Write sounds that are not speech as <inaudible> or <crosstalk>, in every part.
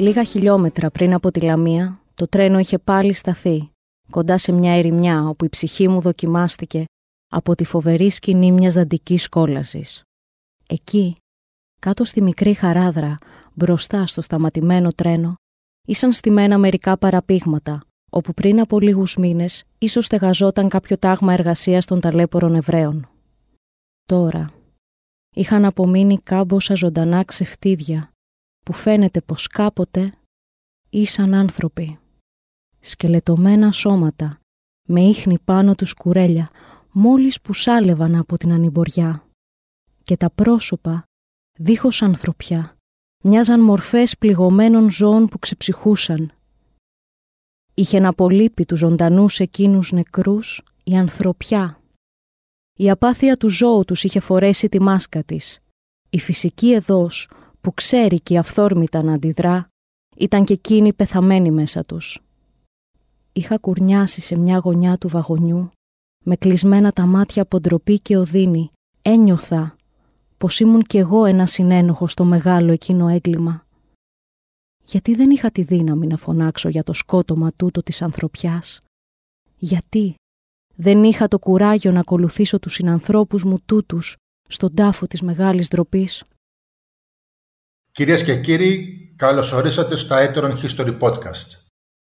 Λίγα χιλιόμετρα πριν από τη Λαμία, το τρένο είχε πάλι σταθεί, κοντά σε μια ερημιά όπου η ψυχή μου δοκιμάστηκε από τη φοβερή σκηνή μιας δαντικής κόλασης. Εκεί, κάτω στη μικρή χαράδρα, μπροστά στο σταματημένο τρένο, ήσαν στημένα μερικά παραπήγματα, όπου πριν από λίγους μήνες ίσως στεγαζόταν κάποιο τάγμα εργασίας των ταλέπορων Εβραίων. Τώρα, είχαν απομείνει κάμποσα ζωντανά ξεφτίδια, που φαίνεται πως κάποτε ήσαν άνθρωποι. Σκελετωμένα σώματα, με ίχνη πάνω τους κουρέλια, μόλις που σάλευαν από την ανημποριά. Και τα πρόσωπα, δίχως ανθρωπιά, μοιάζαν μορφές πληγωμένων ζώων που ξεψυχούσαν. Είχε να πολύπη τους ζωντανούς εκείνους νεκρούς η ανθρωπιά. Η απάθεια του ζώου τους είχε φορέσει τη μάσκα της. Η φυσική εδώς που ξέρει και αυθόρμητα να αντιδρά ήταν και εκείνη πεθαμένη μέσα τους. Είχα κουρνιάσει σε μια γωνιά του βαγονιού με κλεισμένα τα μάτια από ντροπή και οδύνη, ένιωθα πως ήμουν κι εγώ ένα συνένοχο στο μεγάλο εκείνο έγκλημα. Γιατί δεν είχα τη δύναμη να φωνάξω για το σκότωμα τούτο της ανθρωπιάς; Γιατί δεν είχα το κουράγιο να ακολουθήσω τους συνανθρώπους μου τούτους στον τάφο της μεγάλης ντροπής; Κυρίες και κύριοι, καλώς ορίσατε στο Aeteron History Podcast.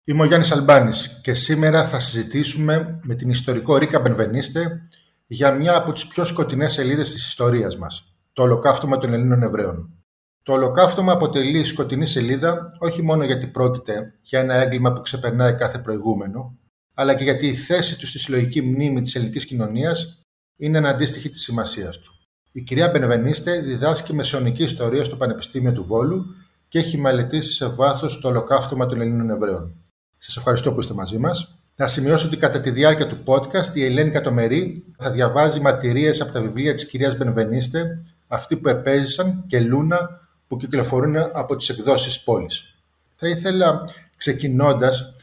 Είμαι ο Γιάννης Αλμπάνης και σήμερα θα συζητήσουμε με την ιστορικό Ρίκα Μπενβενίστε για μια από τις πιο σκοτεινές σελίδες της ιστορίας μας, το Ολοκαύτωμα των Ελλήνων Εβραίων. Το Ολοκαύτωμα αποτελεί σκοτεινή σελίδα όχι μόνο γιατί πρόκειται για ένα έγκλημα που ξεπερνάει κάθε προηγούμενο, αλλά και γιατί η θέση τους στη συλλογική μνήμη της ελληνικής κοινωνίας είναι αναντίστοιχη της σημασίας του. Η κυρία Μπενβενίστε διδάσκει μεσαιωνική ιστορία στο Πανεπιστήμιο του Βόλου και έχει μελετήσει σε βάθος το ολοκαύτωμα των Ελλήνων Εβραίων. Σας ευχαριστώ που είστε μαζί μας. Να σημειώσω ότι κατά τη διάρκεια του podcast η Ελένη Κατομερή θα διαβάζει μαρτυρίες από τα βιβλία της κυρίας Μπενβενίστε, αυτοί που επέζησαν και Λούνα που κυκλοφορούν από τις εκδόσεις πόλης. Θα ήθελα ξεκινώντας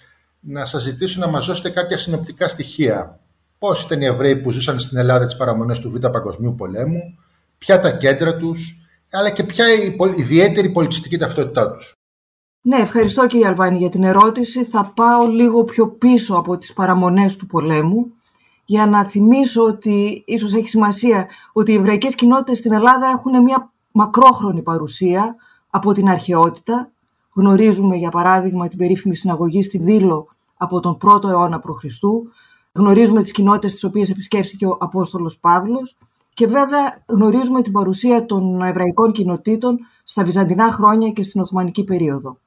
να σας ζητήσω να μας δώσετε κάποια συνοπτικά στοιχεία. Πώς ήταν οι Εβραίοι που ζούσαν στην Ελλάδα τις παραμονές του Β' Παγκοσμίου Πολέμου, ποια τα κέντρα τους, αλλά και ποια η ιδιαίτερη πολιτιστική ταυτότητά τους. Ναι, ευχαριστώ κύριε Αλβάνη για την ερώτηση. Θα πάω λίγο πιο πίσω από τις παραμονές του πολέμου για να θυμίσω ότι ίσως έχει σημασία ότι οι εβραϊκές κοινότητες στην Ελλάδα έχουν μια μακρόχρονη παρουσία από την αρχαιότητα. Γνωρίζουμε για παράδειγμα την περίφημη συναγωγή στη Δήλο από τον 1ο αιώνα π.Χ. Γνωρίζουμε τις κοινότητες τις οποίες επισκέφθηκε ο Απόστολος Παύλος και βέβαια γνωρίζουμε την παρουσία των εβραϊκών κοινοτήτων στα βυζαντινά χρόνια και στην Οθωμανική περίοδο.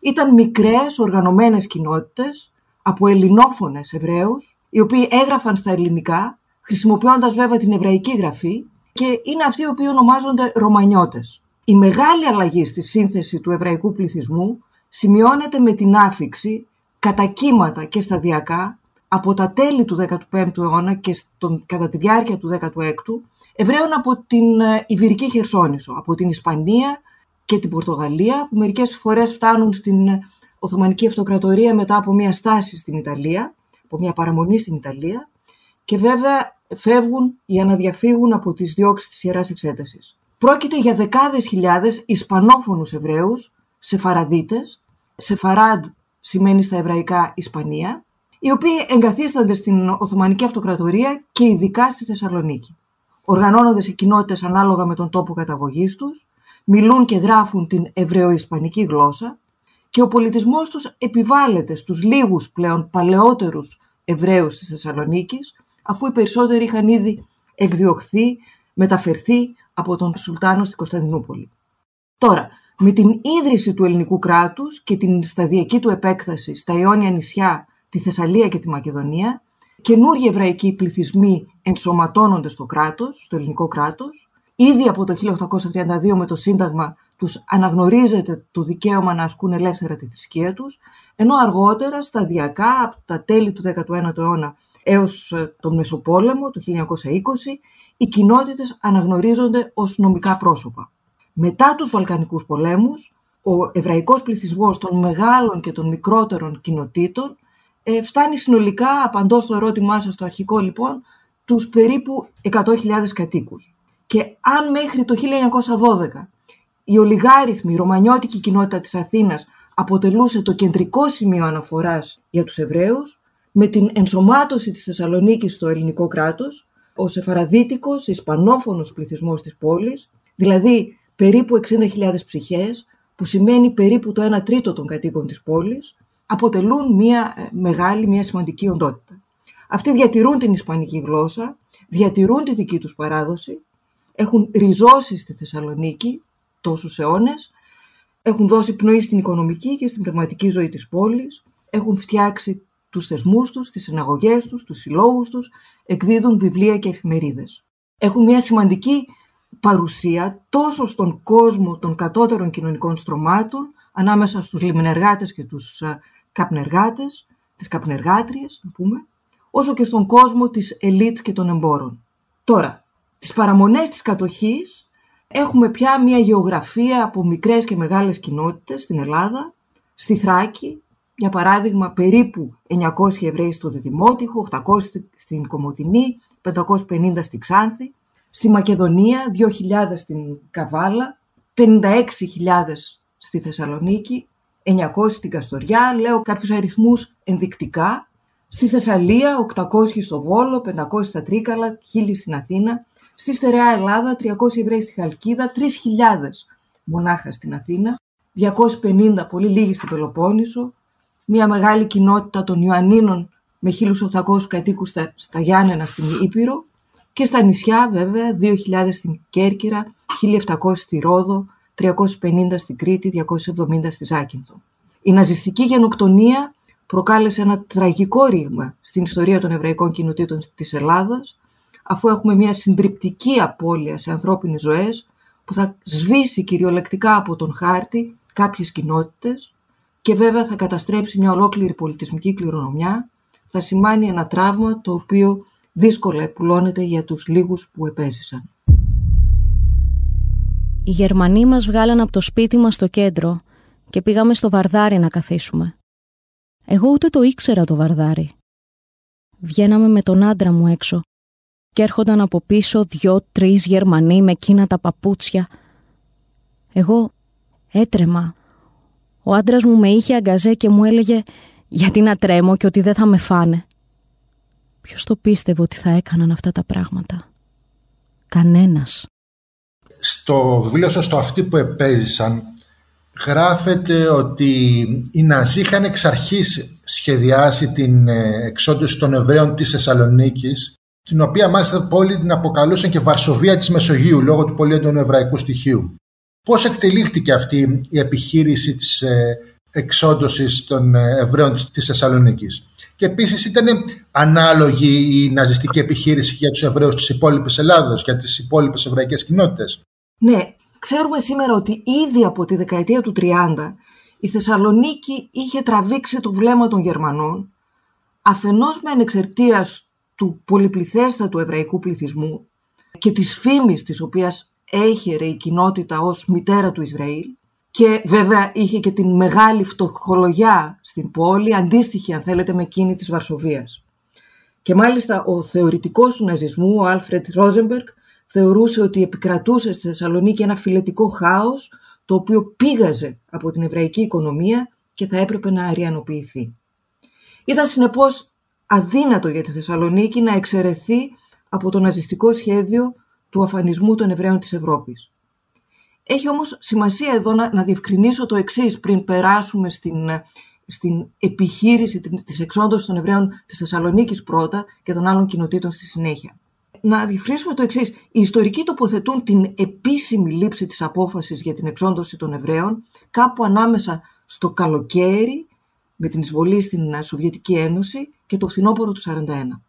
Ήταν μικρές οργανωμένες κοινότητες από ελληνόφωνες Εβραίους, οι οποίοι έγραφαν στα ελληνικά, χρησιμοποιώντας βέβαια την εβραϊκή γραφή και είναι αυτοί οι οποίοι ονομάζονται Ρωμανιώτες. Η μεγάλη αλλαγή στη σύνθεση του εβραϊκού πληθυσμού σημειώνεται με την άφηξη κατά κύματα και σταδιακά από τα τέλη του 15ου αιώνα και στον, κατά τη διάρκεια του 16ου Εβραίων από την ε, Ιβυρική Χερσόνησο, από την Ισπανία και την Πορτογαλία, που μερικές φορές φτάνουν στην ε, Οθωμανική Αυτοκρατορία μετά από μια στάση στην Ιταλία, από μια παραμονή στην Ιταλία και βέβαια φεύγουν για να διαφύγουν από τις διώξεις της Ιεράς Εξέτασης. Πρόκειται για δεκάδες χιλιάδες Ισπανόφωνους Εβραίους, Σεφαραδίτες, Σεφαράντ σημαίνει στα εβραϊκά Ισπανία, οι οποίοι εγκαθίστανται στην Οθωμανική Αυτοκρατορία και ειδικά στη Θεσσαλονίκη. Οργανώνονται σε κοινότητες ανάλογα με τον τόπο καταγωγής τους, μιλούν και γράφουν την εβραιοϊσπανική γλώσσα και ο πολιτισμός τους επιβάλλεται στους λίγους πλέον παλαιότερους Εβραίους της Θεσσαλονίκης, αφού οι περισσότεροι είχαν ήδη εκδιωχθεί, μεταφερθεί από τον Σουλτάνο στην Κωνσταντινούπολη. Τώρα, με την ίδρυση του ελληνικού κράτους και την σταδιακή του επέκταση στα Ιόνια νησιά, τη Θεσσαλία και τη Μακεδονία, καινούργιοι εβραϊκοί πληθυσμοί ενσωματώνονται στο κράτος, στο ελληνικό κράτος. Ήδη από το 1832 με το Σύνταγμα τους αναγνωρίζεται το δικαίωμα να ασκούν ελεύθερα τη θρησκεία τους, ενώ αργότερα, σταδιακά, από τα τέλη του 19ου αιώνα έως ε, τον Μεσοπόλεμο, το 1920, οι κοινότητες αναγνωρίζονται ως νομικά πρόσωπα. Μετά τους Βαλκανικούς πολέμους, ο εβραϊκός πληθυσμός των μεγάλων και των μικρότερων κοινοτήτων ε, φτάνει συνολικά, απαντώ στο ερώτημά σας το αρχικό λοιπόν, τους περίπου 100.000 κατοίκους. Και αν μέχρι το 1912 η ολιγάριθμη ρωμανιώτικη κοινότητα της Αθήνας αποτελούσε το κεντρικό σημείο αναφοράς για τους Εβραίους, με την ενσωμάτωση της Θεσσαλονίκης στο ελληνικό κράτος, ο σεφαραδίτικος, ισπανόφωνος πληθυσμός της πόλης, δηλαδή περίπου 60.000 ψυχές, που σημαίνει περίπου το 1 τρίτο των κατοίκων της πόλης, αποτελούν μια ε, μεγάλη, μια σημαντική οντότητα. Αυτοί διατηρούν την ισπανική γλώσσα, διατηρούν τη δική τους παράδοση, έχουν ριζώσει στη Θεσσαλονίκη τόσους αιώνες, έχουν δώσει πνοή στην οικονομική και στην πνευματική ζωή της πόλης, έχουν φτιάξει τους θεσμούς τους, τις συναγωγές τους, τους συλλόγους τους, εκδίδουν βιβλία και εφημερίδες. Έχουν μια σημαντική παρουσία τόσο στον κόσμο των κατώτερων κοινωνικών στρωμάτων, ανάμεσα στους λιμενεργάτες και τους ε, καπνεργάτες, τις καπνεργάτριες, να πούμε, όσο και στον κόσμο της ελίτ και των εμπόρων. Τώρα, τις παραμονές της κατοχής έχουμε πια μια γεωγραφία από μικρές και μεγάλες κοινότητες στην Ελλάδα, στη Θράκη, για παράδειγμα περίπου 900 Εβραίοι στο Διδημότυχο, 800 στην Κομωτινή, 550 στη Ξάνθη, στη Μακεδονία 2.000 στην Καβάλα, 56.000 στη Θεσσαλονίκη, 900 στην Καστοριά, λέω κάποιους αριθμούς ενδεικτικά, στη Θεσσαλία 800 στο Βόλο, 500 στα Τρίκαλα, 1000 στην Αθήνα, στη Στερεά Ελλάδα 300 Εβραίοι στη Χαλκίδα, 3.000 μονάχα στην Αθήνα, 250 πολύ λίγοι στην Πελοπόννησο, μια μεγάλη κοινότητα των Ιωαννίνων με 1.800 κατοίκους στα, στα Γιάννενα στην Ήπειρο. Και στα νησιά βέβαια 2.000 στην Κέρκυρα, 1.700 στη Ρόδο, 350 στην Κρήτη, 270 στη Ζάκυνθο. Η ναζιστική γενοκτονία προκάλεσε ένα τραγικό ρήγμα στην ιστορία των εβραϊκών κοινοτήτων της Ελλάδας, αφού έχουμε μια συντριπτική απώλεια σε ανθρώπινες ζωές που θα σβήσει κυριολεκτικά από τον χάρτη κάποιες κοινότητες και βέβαια θα καταστρέψει μια ολόκληρη πολιτισμική κληρονομιά, θα σημάνει ένα τραύμα το οποίο δύσκολα επουλώνεται για τους λίγους που επέζησαν. Οι Γερμανοί μας βγάλαν από το σπίτι μας στο κέντρο και πήγαμε στο Βαρδάρι να καθίσουμε. Εγώ ούτε το ήξερα το Βαρδάρι. Βγαίναμε με τον άντρα μου έξω και έρχονταν από πίσω δυο-τρεις Γερμανοί με εκείνα τα παπούτσια. Εγώ έτρεμα. Ο άντρας μου με είχε αγκαζέ και μου έλεγε γιατί να τρέμω και ότι δεν θα με φάνε. Ποιος το πίστευε ότι θα έκαναν αυτά τα πράγματα; Κανένας. Στο βιβλίο σας, το «Αυτοί που επέζησαν», γράφεται ότι οι Ναζί είχαν εξ αρχής σχεδιάσει την ε, εξόντωση των Εβραίων της Θεσσαλονίκης, την οποία μάλιστα πόλη την αποκαλούσαν και Βαρσοβία της Μεσογείου λόγω του πολύ έντονου εβραϊκού στοιχείου. Πώς εκτελήχθηκε αυτή η επιχείρηση της ε, εξόντωσης των ε, Εβραίων της Θεσσαλονίκης; Και επίσης ήταν ανάλογη η ναζιστική επιχείρηση για τους Εβραίους της υπόλοιπης Ελλάδος, για τις υπόλοιπες εβραϊκές κοινότητες. Ναι, ξέρουμε σήμερα ότι ήδη από τη δεκαετία του 30 η Θεσσαλονίκη είχε τραβήξει το βλέμμα των Γερμανών αφενός με ανεξαρτίας του πολυπληθέστατου εβραϊκού πληθυσμού και της φήμης της οποίας έχερε η κοινότητα ως μητέρα του Ισραήλ και βέβαια είχε και την μεγάλη φτωχολογιά στην πόλη, αντίστοιχη αν θέλετε με εκείνη της Βαρσοβίας. Και μάλιστα ο θεωρητικός του ναζισμού, ο Άλφρετ Ρόζεμπεργκ, θεωρούσε ότι επικρατούσε στη Θεσσαλονίκη ένα φιλετικό χάος, το οποίο πήγαζε από την εβραϊκή οικονομία και θα έπρεπε να αριανοποιηθεί. Ήταν συνεπώς αδύνατο για τη Θεσσαλονίκη να εξαιρεθεί από το ναζιστικό σχέδιο του αφανισμού των Εβραίων της Ευρώπης. Έχει όμως σημασία εδώ να, να διευκρινίσω το εξής πριν περάσουμε στην, στην επιχείρηση της εξόντωσης των Εβραίων της Θεσσαλονίκης πρώτα και των άλλων κοινοτήτων στη συνέχεια. Να διευκρινίσουμε το εξής. Οι ιστορικοί τοποθετούν την επίσημη λήψη της απόφασης για την εξόντωση των Εβραίων κάπου ανάμεσα στο καλοκαίρι με την εισβολή στην Σοβιετική Ένωση και το φθινόπωρο του 1941.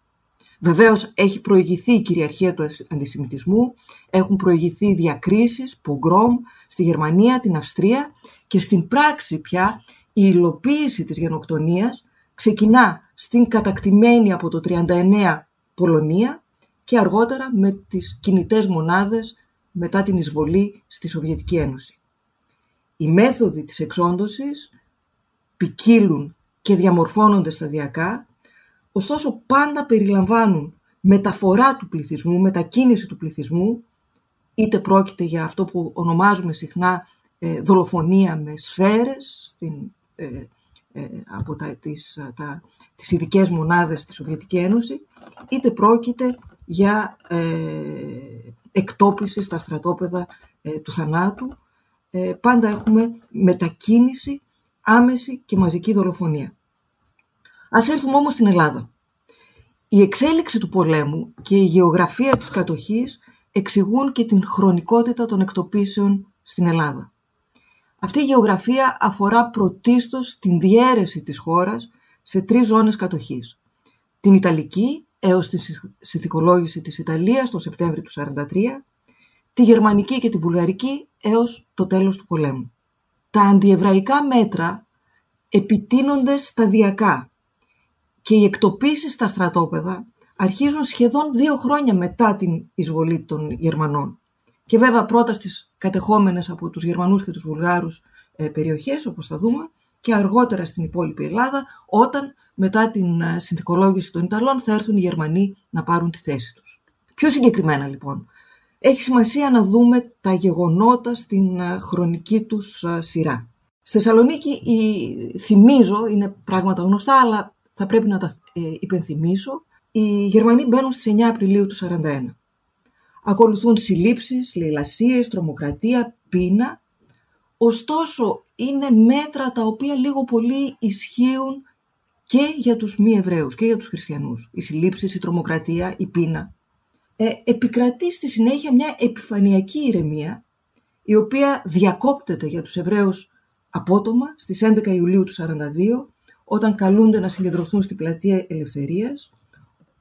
Βεβαίως έχει προηγηθεί η κυριαρχία του αντισημιτισμού, έχουν προηγηθεί διακρίσεις, πογκρόμ στη Γερμανία, την Αυστρία και στην πράξη πια η υλοποίηση της γενοκτονίας ξεκινά στην κατακτημένη από το 1939 Πολωνία και αργότερα με τις κινητές μονάδες μετά την εισβολή στη Σοβιετική Ένωση. Οι μέθοδοι της εξόντωσης ποικίλουν και διαμορφώνονται σταδιακά ωστόσο πάντα περιλαμβάνουν μεταφορά του πληθυσμού, μετακίνηση του πληθυσμού είτε πρόκειται για αυτό που ονομάζουμε συχνά ε, δολοφονία με σφαίρες στην, ε, ε, από τα, τις, τα, τις ειδικές μονάδες της Σοβιετική Ένωση, είτε πρόκειται για εκτόπιση στα στρατόπεδα του θανάτου. πάντα έχουμε μετακίνηση, άμεση και μαζική δολοφονία. Ας έρθουμε όμως στην Ελλάδα. Η εξέλιξη του πολέμου και η γεωγραφία της κατοχής εξηγούν και την χρονικότητα των εκτοπίσεων στην Ελλάδα. Αυτή η γεωγραφία αφορά πρωτίστως την διαίρεση της χώρας σε τρεις ζώνες κατοχής. Την Ιταλική έως τη συνθηκολόγηση της Ιταλίας το Σεπτέμβριο του 1943, τη Γερμανική και τη Βουλγαρική έως το τέλος του πολέμου. Τα αντιεβραϊκά μέτρα επιτείνονται σταδιακά και οι εκτοπίσεις στα στρατόπεδα αρχίζουν σχεδόν δύο χρόνια μετά την εισβολή των Γερμανών. Και βέβαια πρώτα στις κατεχόμενες από τους Γερμανούς και τους Βουλγάρους ε, περιοχές, όπως θα δούμε, και αργότερα στην υπόλοιπη Ελλάδα, όταν μετά την ε, συνθηκολόγηση των Ιταλών θα έρθουν οι Γερμανοί να πάρουν τη θέση τους. Πιο συγκεκριμένα λοιπόν, έχει σημασία να δούμε τα γεγονότα στην ε, χρονική τους σειρά. Στη Θεσσαλονίκη, θυμίζω, είναι πράγματα γνωστά, αλλά θα πρέπει να τα υπενθυμίσω, οι Γερμανοί μπαίνουν στις 9 Απριλίου του 1941. Ακολουθούν συλλήψεις, λαιλασίες, τρομοκρατία, πείνα. Ωστόσο, είναι μέτρα τα οποία λίγο πολύ ισχύουν και για τους μη Εβραίους και για τους χριστιανούς. Οι συλλήψεις, η τρομοκρατία, η πείνα. Ε, επικρατεί στη συνέχεια μια επιφανειακή ηρεμία, η οποία διακόπτεται για τους Εβραίους απότομα στις 11 Ιουλίου του 1942, όταν καλούνται να συγκεντρωθούν στην πλατεία Ελευθερίας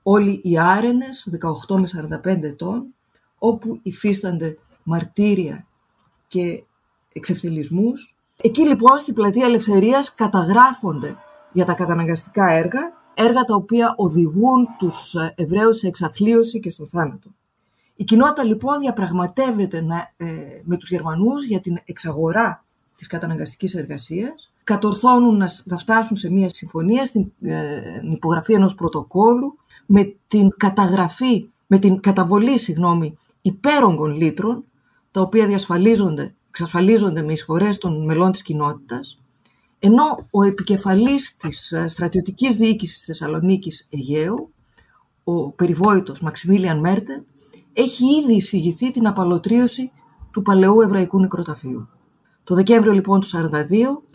όλοι οι άρενες 18 με 45 ετών όπου υφίστανται μαρτύρια και εξευθυλισμούς. Εκεί λοιπόν στην Πλατεία Ελευθερίας καταγράφονται για τα καταναγκαστικά έργα, έργα τα οποία οδηγούν τους Εβραίους σε εξαθλίωση και στον θάνατο. Η κοινότητα λοιπόν διαπραγματεύεται ε, με τους Γερμανούς για την εξαγορά της καταναγκαστικής εργασίας, κατορθώνουν να, φτάσουν σε μια συμφωνία στην ε, υπογραφή ενός πρωτοκόλου με την καταγραφή, με την καταβολή, συγγνώμη, υπέρογκων λίτρων, τα οποία διασφαλίζονται, εξασφαλίζονται με εισφορές των μελών της κοινότητας, ενώ ο επικεφαλής της ε, στρατιωτικής διοίκησης της Θεσσαλονίκης Αιγαίου, ο περιβόητος Μαξιμίλιαν Μέρτεν, έχει ήδη εισηγηθεί την απαλωτρίωση του παλαιού εβραϊκού νεκροταφείου. Το Δεκέμβριο λοιπόν του 1942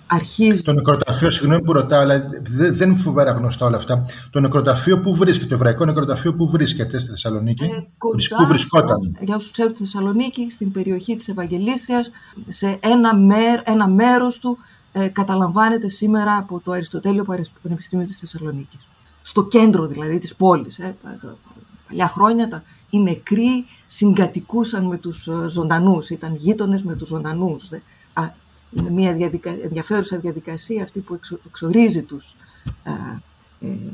αρχίζει. Το νεκροταφείο, συγγνώμη που ρωτάω, αλλά δεν είναι φοβερά γνωστά όλα αυτά. Το νεκροταφείο που βρίσκεται, το εβραϊκό νεκροταφείο που βρίσκεται στη Θεσσαλονίκη. Ε, κοντά, πού βρισκόταν. Για όσους ξέρουν τη Θεσσαλονίκη, στην περιοχή της Ευαγγελίστριας, σε ένα, μέρ, ένα μέρος του ε, καταλαμβάνεται σήμερα από το Αριστοτέλειο Πανεπιστήμιο της Θεσσαλονίκης. Στο κέντρο δηλαδή της πόλης. Ε, παλιά χρόνια τα, οι νεκροί συγκατοικούσαν με τους ε, ζωντανούς, ήταν γείτονες με τους ζωντανούς. Είναι μια διαδικα... ενδιαφέρουσα διαδικασία αυτή που εξορίζει τους ε,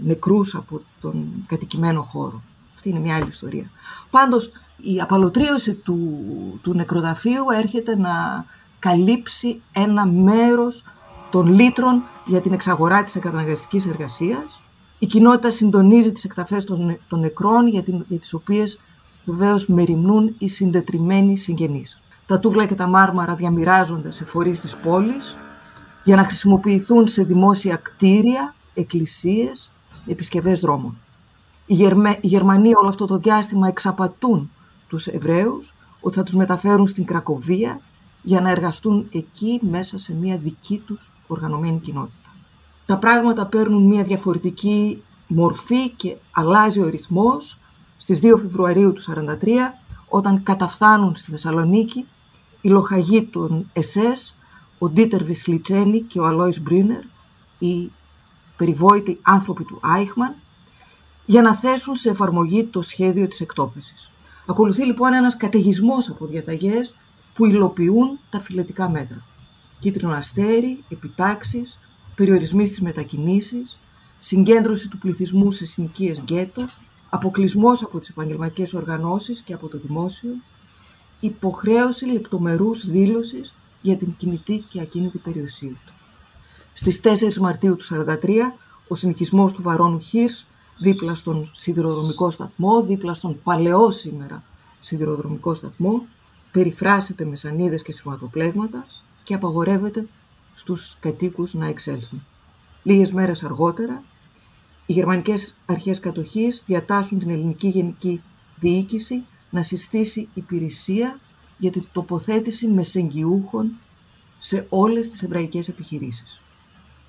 νεκρούς από τον κατοικημένο χώρο. Αυτή είναι μια άλλη ιστορία. Πάντως, η απαλωτρίωση του, του νεκροταφείου έρχεται να καλύψει ένα μέρος των λύτρων για την εξαγορά της εκαταναγκαστικής εργασίας. Η κοινότητα συντονίζει τις εκταφές των, των νεκρών για, την, για τις οποίες βεβαίως μεριμνούν οι συντετριμένοι συγγενείς. Τα τούβλα και τα μάρμαρα διαμοιράζονται σε φορείς της πόλης για να χρησιμοποιηθούν σε δημόσια κτίρια, εκκλησίες, επισκευές δρόμων. Οι, Γερμε... οι Γερμανοί όλο αυτό το διάστημα εξαπατούν τους Εβραίους ότι θα τους μεταφέρουν στην Κρακοβία για να εργαστούν εκεί μέσα σε μια δική τους οργανωμένη κοινότητα. Τα πράγματα παίρνουν μια διαφορετική μορφή και αλλάζει ο ρυθμός στις 2 Φεβρουαρίου του 1943 όταν καταφθάνουν στη Θεσσαλονίκη η λοχαγή των ΕΣΕΣ, ο Ντίτερ Βισλιτσένη και ο Αλόις Μπρίνερ, οι περιβόητοι άνθρωποι του Άιχμαν, για να θέσουν σε εφαρμογή το σχέδιο της εκτόπισης. Ακολουθεί λοιπόν ένας καταιγισμός από διαταγές που υλοποιούν τα φιλετικά μέτρα. Κίτρινο αστέρι, επιτάξεις, περιορισμοί στις μετακινήσεις, συγκέντρωση του πληθυσμού σε συνοικίες γκέτο, αποκλεισμός από τις επαγγελματικές οργανώσεις και από το δημόσιο, υποχρέωση λεπτομερούς δήλωσης για την κινητή και ακίνητη περιουσία του. Στις 4 Μαρτίου του 1943, ο συνοικισμός του Βαρόνου Χίρς, δίπλα στον σιδηροδρομικό σταθμό, δίπλα στον παλαιό σήμερα σιδηροδρομικό σταθμό, περιφράσετε με σανίδες και σηματοπλέγματα και απαγορεύεται στους κατοίκους να εξέλθουν. Λίγες μέρες αργότερα, οι γερμανικές αρχές κατοχής διατάσσουν την ελληνική γενική διοίκηση να συστήσει υπηρεσία για την τοποθέτηση μεσεγγιούχων σε όλες τις εβραϊκές επιχειρήσεις.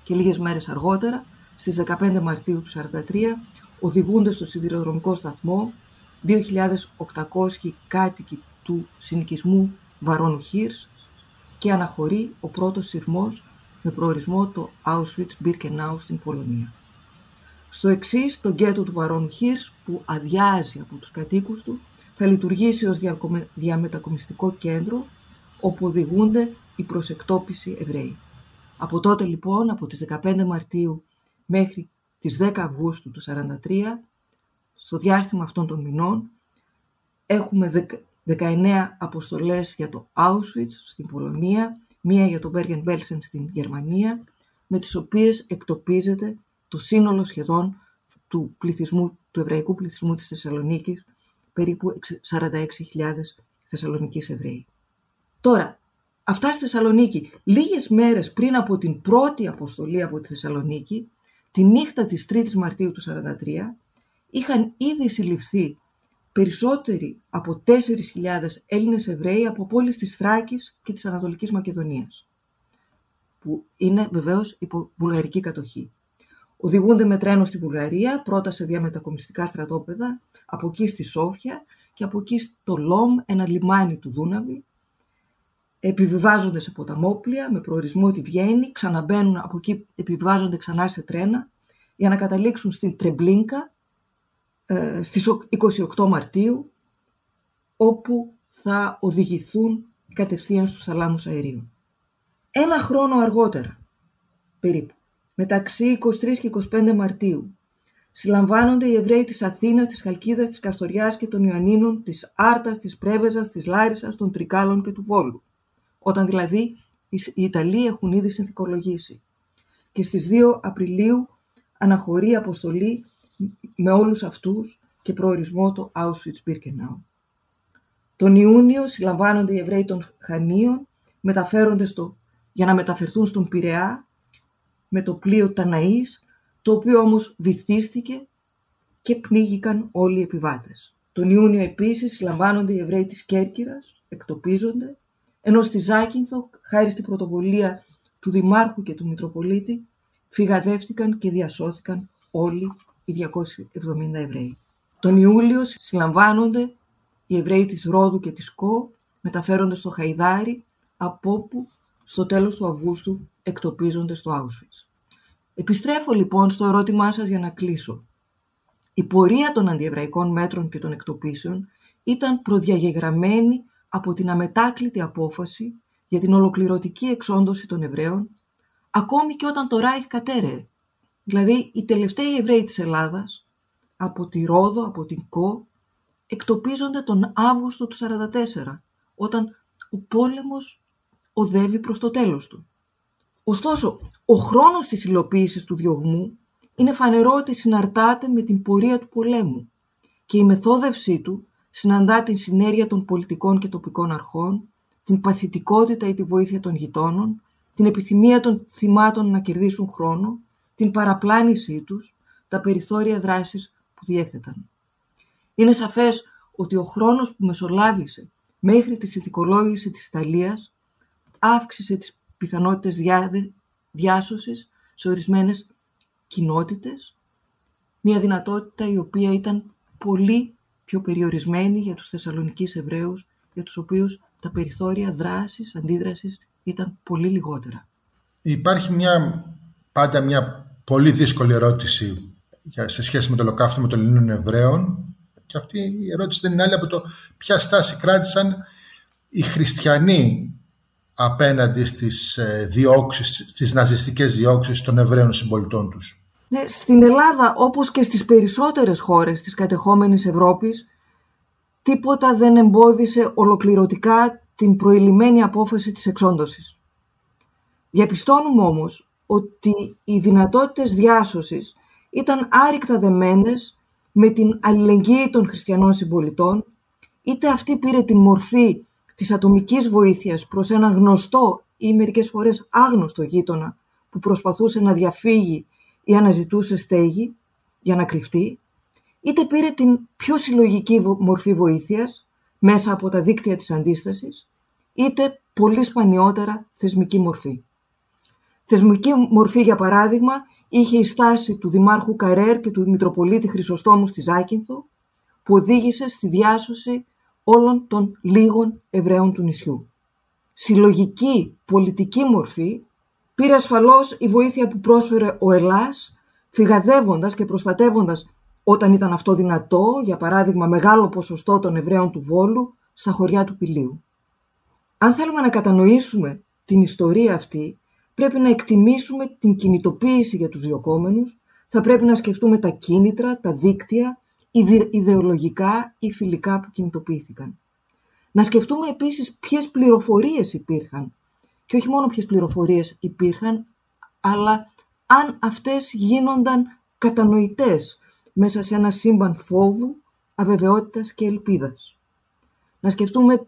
Και λίγες μέρες αργότερα, στις 15 Μαρτίου του 1943, οδηγούνται στο σιδηροδρομικό σταθμό 2.800 κάτοικοι του συνοικισμού Βαρόνου Χίρς και αναχωρεί ο πρώτος σειρμός με προορισμό το Auschwitz-Birkenau στην Πολωνία. Στο εξής, το γκέτο του Βαρόνου Χίρς, που αδειάζει από τους κατοίκους του, θα λειτουργήσει ως διαμετακομιστικό κέντρο, όπου οδηγούνται η προσεκτόπιση Εβραίοι. Από τότε λοιπόν, από τις 15 Μαρτίου μέχρι τις 10 Αυγούστου του 1943, στο διάστημα αυτών των μηνών, έχουμε 19 αποστολές για το Auschwitz στην Πολωνία, μία για το Bergen-Belsen στην Γερμανία, με τις οποίες εκτοπίζεται το σύνολο σχεδόν του, πληθυσμού, του εβραϊκού πληθυσμού της Θεσσαλονίκης, περίπου 46.000 Θεσσαλονικείς Εβραίοι. Τώρα, αυτά στη Θεσσαλονίκη, λίγες μέρες πριν από την πρώτη αποστολή από τη Θεσσαλονίκη, τη νύχτα της 3ης Μαρτίου του 1943, είχαν ήδη συλληφθεί περισσότεροι από 4.000 Έλληνες Εβραίοι από πόλεις της Θράκης και της Ανατολικής Μακεδονίας, που είναι βεβαίως υπό βουλγαρική κατοχή. Οδηγούνται με τρένο στη Βουλγαρία, πρώτα σε διαμετακομιστικά στρατόπεδα, από εκεί στη Σόφια και από εκεί στο Λόμ, ένα λιμάνι του Δούναβη. Επιβιβάζονται σε ποταμόπλια με προορισμό τη Βιέννη, ξαναμπαίνουν από εκεί, επιβιβάζονται ξανά σε τρένα για να καταλήξουν στην Τρεμπλίνκα ε, στις 28 Μαρτίου, όπου θα οδηγηθούν κατευθείαν στους θαλάμους αερίου. Ένα χρόνο αργότερα, περίπου, μεταξύ 23 και 25 Μαρτίου, συλλαμβάνονται οι Εβραίοι της Αθήνας, της Χαλκίδας, της Καστοριάς και των Ιωαννίνων, της Άρτας, της Πρέβεζας, της Λάρισας, των Τρικάλων και του Βόλου. Όταν δηλαδή οι Ιταλοί έχουν ήδη συνθηκολογήσει. Και στις 2 Απριλίου αναχωρεί αποστολή με όλους αυτούς και προορισμό το Auschwitz-Birkenau. Τον Ιούνιο συλλαμβάνονται οι Εβραίοι των Χανίων, μεταφέρονται στο, για να μεταφερθούν στον Πειραιά με το πλοίο Ταναής, το οποίο όμως βυθίστηκε και πνίγηκαν όλοι οι επιβάτες. Τον Ιούνιο επίσης συλλαμβάνονται οι Εβραίοι της Κέρκυρας, εκτοπίζονται, ενώ στη Ζάκυνθο, χάρη στην πρωτοβολία του Δημάρχου και του Μητροπολίτη, φυγαδεύτηκαν και διασώθηκαν όλοι οι 270 Εβραίοι. Τον Ιούλιο συλλαμβάνονται οι Εβραίοι της Ρόδου και της Κο, μεταφέρονται στο Χαϊδάρι, από όπου στο τέλος του Αυγούστου εκτοπίζονται στο Auschwitz. Επιστρέφω λοιπόν στο ερώτημά σας για να κλείσω. Η πορεία των αντιεβραϊκών μέτρων και των εκτοπίσεων ήταν προδιαγεγραμμένη από την αμετάκλητη απόφαση για την ολοκληρωτική εξόντωση των Εβραίων, ακόμη και όταν το Ράιχ κατέρεε. Δηλαδή, οι τελευταίοι Εβραίοι της Ελλάδας, από τη Ρόδο, από την Κο, εκτοπίζονται τον Αύγουστο του 1944, όταν ο πόλεμος οδεύει προς το τέλος του. Ωστόσο, ο χρόνος της υλοποίησης του διωγμού είναι φανερό ότι συναρτάται με την πορεία του πολέμου και η μεθόδευσή του συναντά την συνέργεια των πολιτικών και τοπικών αρχών, την παθητικότητα ή τη βοήθεια των γειτόνων, την επιθυμία των θυμάτων να κερδίσουν χρόνο, την παραπλάνησή τους, τα περιθώρια δράσης που διέθεταν. Είναι σαφές ότι ο χρόνος που μεσολάβησε μέχρι τη συνθηκολόγηση της Ιταλίας αύξησε τις πιθανότητες διάδε, διάσωσης σε ορισμένες κοινότητες, μια δυνατότητα η οποία ήταν πολύ πιο περιορισμένη για τους Θεσσαλονικείς Εβραίους, για τους οποίους τα περιθώρια δράσης, αντίδρασης ήταν πολύ λιγότερα. Υπάρχει μια, πάντα μια πολύ δύσκολη ερώτηση σε σχέση με το ολοκαύτωμα των Ελλήνων Εβραίων και αυτή η ερώτηση δεν είναι άλλη από το ποια στάση κράτησαν οι χριστιανοί απέναντι στις ε, διώξεις, στις ναζιστικές διώξεις των Εβραίων συμπολιτών τους. Ναι, στην Ελλάδα, όπως και στις περισσότερες χώρες της κατεχόμενης Ευρώπης, τίποτα δεν εμπόδισε ολοκληρωτικά την προηλημένη απόφαση της εξόντωσης. Διαπιστώνουμε όμως ότι οι δυνατότητες διάσωσης ήταν άρρηκτα δεμένες με την αλληλεγγύη των χριστιανών συμπολιτών, είτε αυτή πήρε την μορφή της ατομικής βοήθειας προς έναν γνωστό ή μερικές φορές άγνωστο γείτονα που προσπαθούσε να διαφύγει ή αναζητούσε στέγη για να κρυφτεί, είτε πήρε την πιο συλλογική μορφή βοήθειας μέσα από τα δίκτυα της αντίστασης, είτε πολύ σπανιότερα θεσμική μορφή. Θεσμική μορφή, για παράδειγμα, είχε η στάση του Δημάρχου Καρέρ και του Μητροπολίτη Χρυσοστόμου στη Ζάκυνθο, που οδήγησε στη διάσωση όλων των λίγων Εβραίων του νησιού. Συλλογική πολιτική μορφή πήρε ασφαλώς η βοήθεια που πρόσφερε ο Ελλάς, φυγαδεύοντας και προστατεύοντας όταν ήταν αυτό δυνατό, για παράδειγμα μεγάλο ποσοστό των Εβραίων του Βόλου, στα χωριά του Πηλίου. Αν θέλουμε να κατανοήσουμε την ιστορία αυτή, πρέπει να εκτιμήσουμε την κινητοποίηση για τους διοκόμενους, θα πρέπει να σκεφτούμε τα κίνητρα, τα δίκτυα, ιδεολογικά ή φιλικά που κινητοποιήθηκαν. Να σκεφτούμε επίσης ποιες πληροφορίες υπήρχαν και όχι μόνο ποιες πληροφορίες υπήρχαν, αλλά αν αυτές γίνονταν κατανοητές μέσα σε ένα σύμπαν φόβου, αβεβαιότητας και ελπίδας. Να σκεφτούμε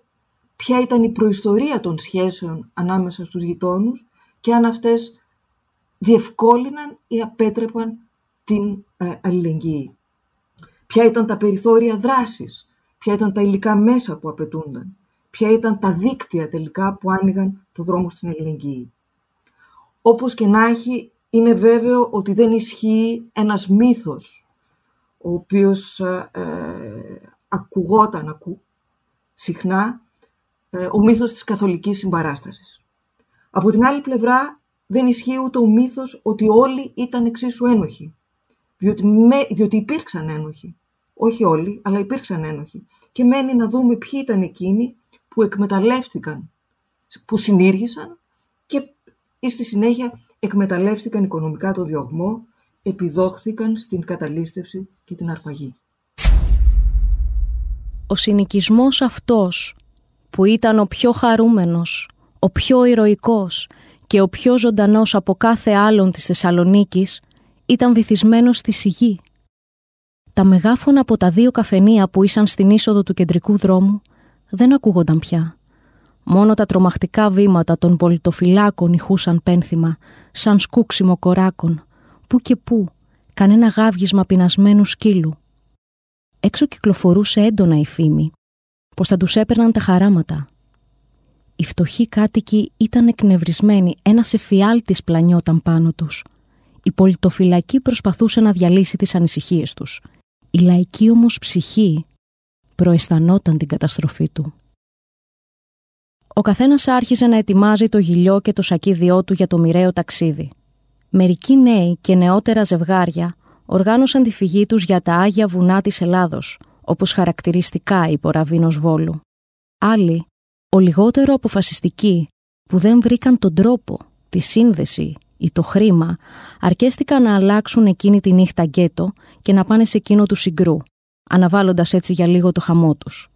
ποια ήταν η προϊστορία των σχέσεων ανάμεσα στους γειτόνους και αν αυτές διευκόλυναν ή απέτρεπαν την ε, αλληλεγγύη. Ποια ήταν τα περιθώρια δράσης, ποια ήταν τα υλικά μέσα που απαιτούνταν, ποια ήταν τα δίκτυα τελικά που άνοιγαν το δρόμο στην αλληλεγγύη. Όπως και να έχει, είναι βέβαιο ότι δεν ισχύει ένας μύθος, ο οποίος ε, ε ακουγόταν ακου, συχνά, ε, ο μύθος της καθολικής συμπαράστασης. Από την άλλη πλευρά, δεν ισχύει ούτε ο μύθος ότι όλοι ήταν εξίσου ένοχοι, διότι, με, διότι υπήρξαν ένοχοι. Όχι όλοι, αλλά υπήρξαν ένοχοι. Και μένει να δούμε ποιοι ήταν εκείνοι που εκμεταλλεύτηκαν, που συνήργησαν και στη συνέχεια εκμεταλλεύτηκαν οικονομικά το διωγμό, επιδόχθηκαν στην καταλήστευση και την αρπαγή. Ο συνοικισμός αυτός που ήταν ο πιο χαρούμενος, ο πιο ηρωικός και ο πιο ζωντανός από κάθε άλλον της Θεσσαλονίκης ήταν βυθισμένος στη σιγή. Τα μεγάφωνα από τα δύο καφενεία που ήσαν στην είσοδο του κεντρικού δρόμου δεν ακούγονταν πια. Μόνο τα τρομακτικά βήματα των πολιτοφυλάκων ηχούσαν πένθυμα, σαν σκούξιμο κοράκων, που και που, κανένα γάβγισμα πεινασμένου σκύλου. Έξω κυκλοφορούσε έντονα η φήμη, πως θα τους έπαιρναν τα χαράματα. Οι φτωχοί κάτοικοι ήταν εκνευρισμένοι, ένας εφιάλτης πλανιόταν πάνω τους. Η πολιτοφυλακή προσπαθούσε να διαλύσει τις ανησυχίες τους. Η λαϊκή όμως ψυχή προαισθανόταν την καταστροφή του. Ο καθένας άρχιζε να ετοιμάζει το γυλιό και το σακίδιό του για το μοιραίο ταξίδι. Μερικοί νέοι και νεότερα ζευγάρια οργάνωσαν τη φυγή τους για τα Άγια Βουνά της Ελλάδος, όπως χαρακτηριστικά είπε ο Ραβίνος Βόλου. Άλλοι, ο λιγότερο αποφασιστικοί, που δεν βρήκαν τον τρόπο, τη σύνδεση ή το χρήμα, αρκέστηκαν να αλλάξουν εκείνη τη νύχτα γκέτο και να πάνε σε εκείνο του συγκρού, αναβάλλοντας έτσι για λίγο το χαμό τους.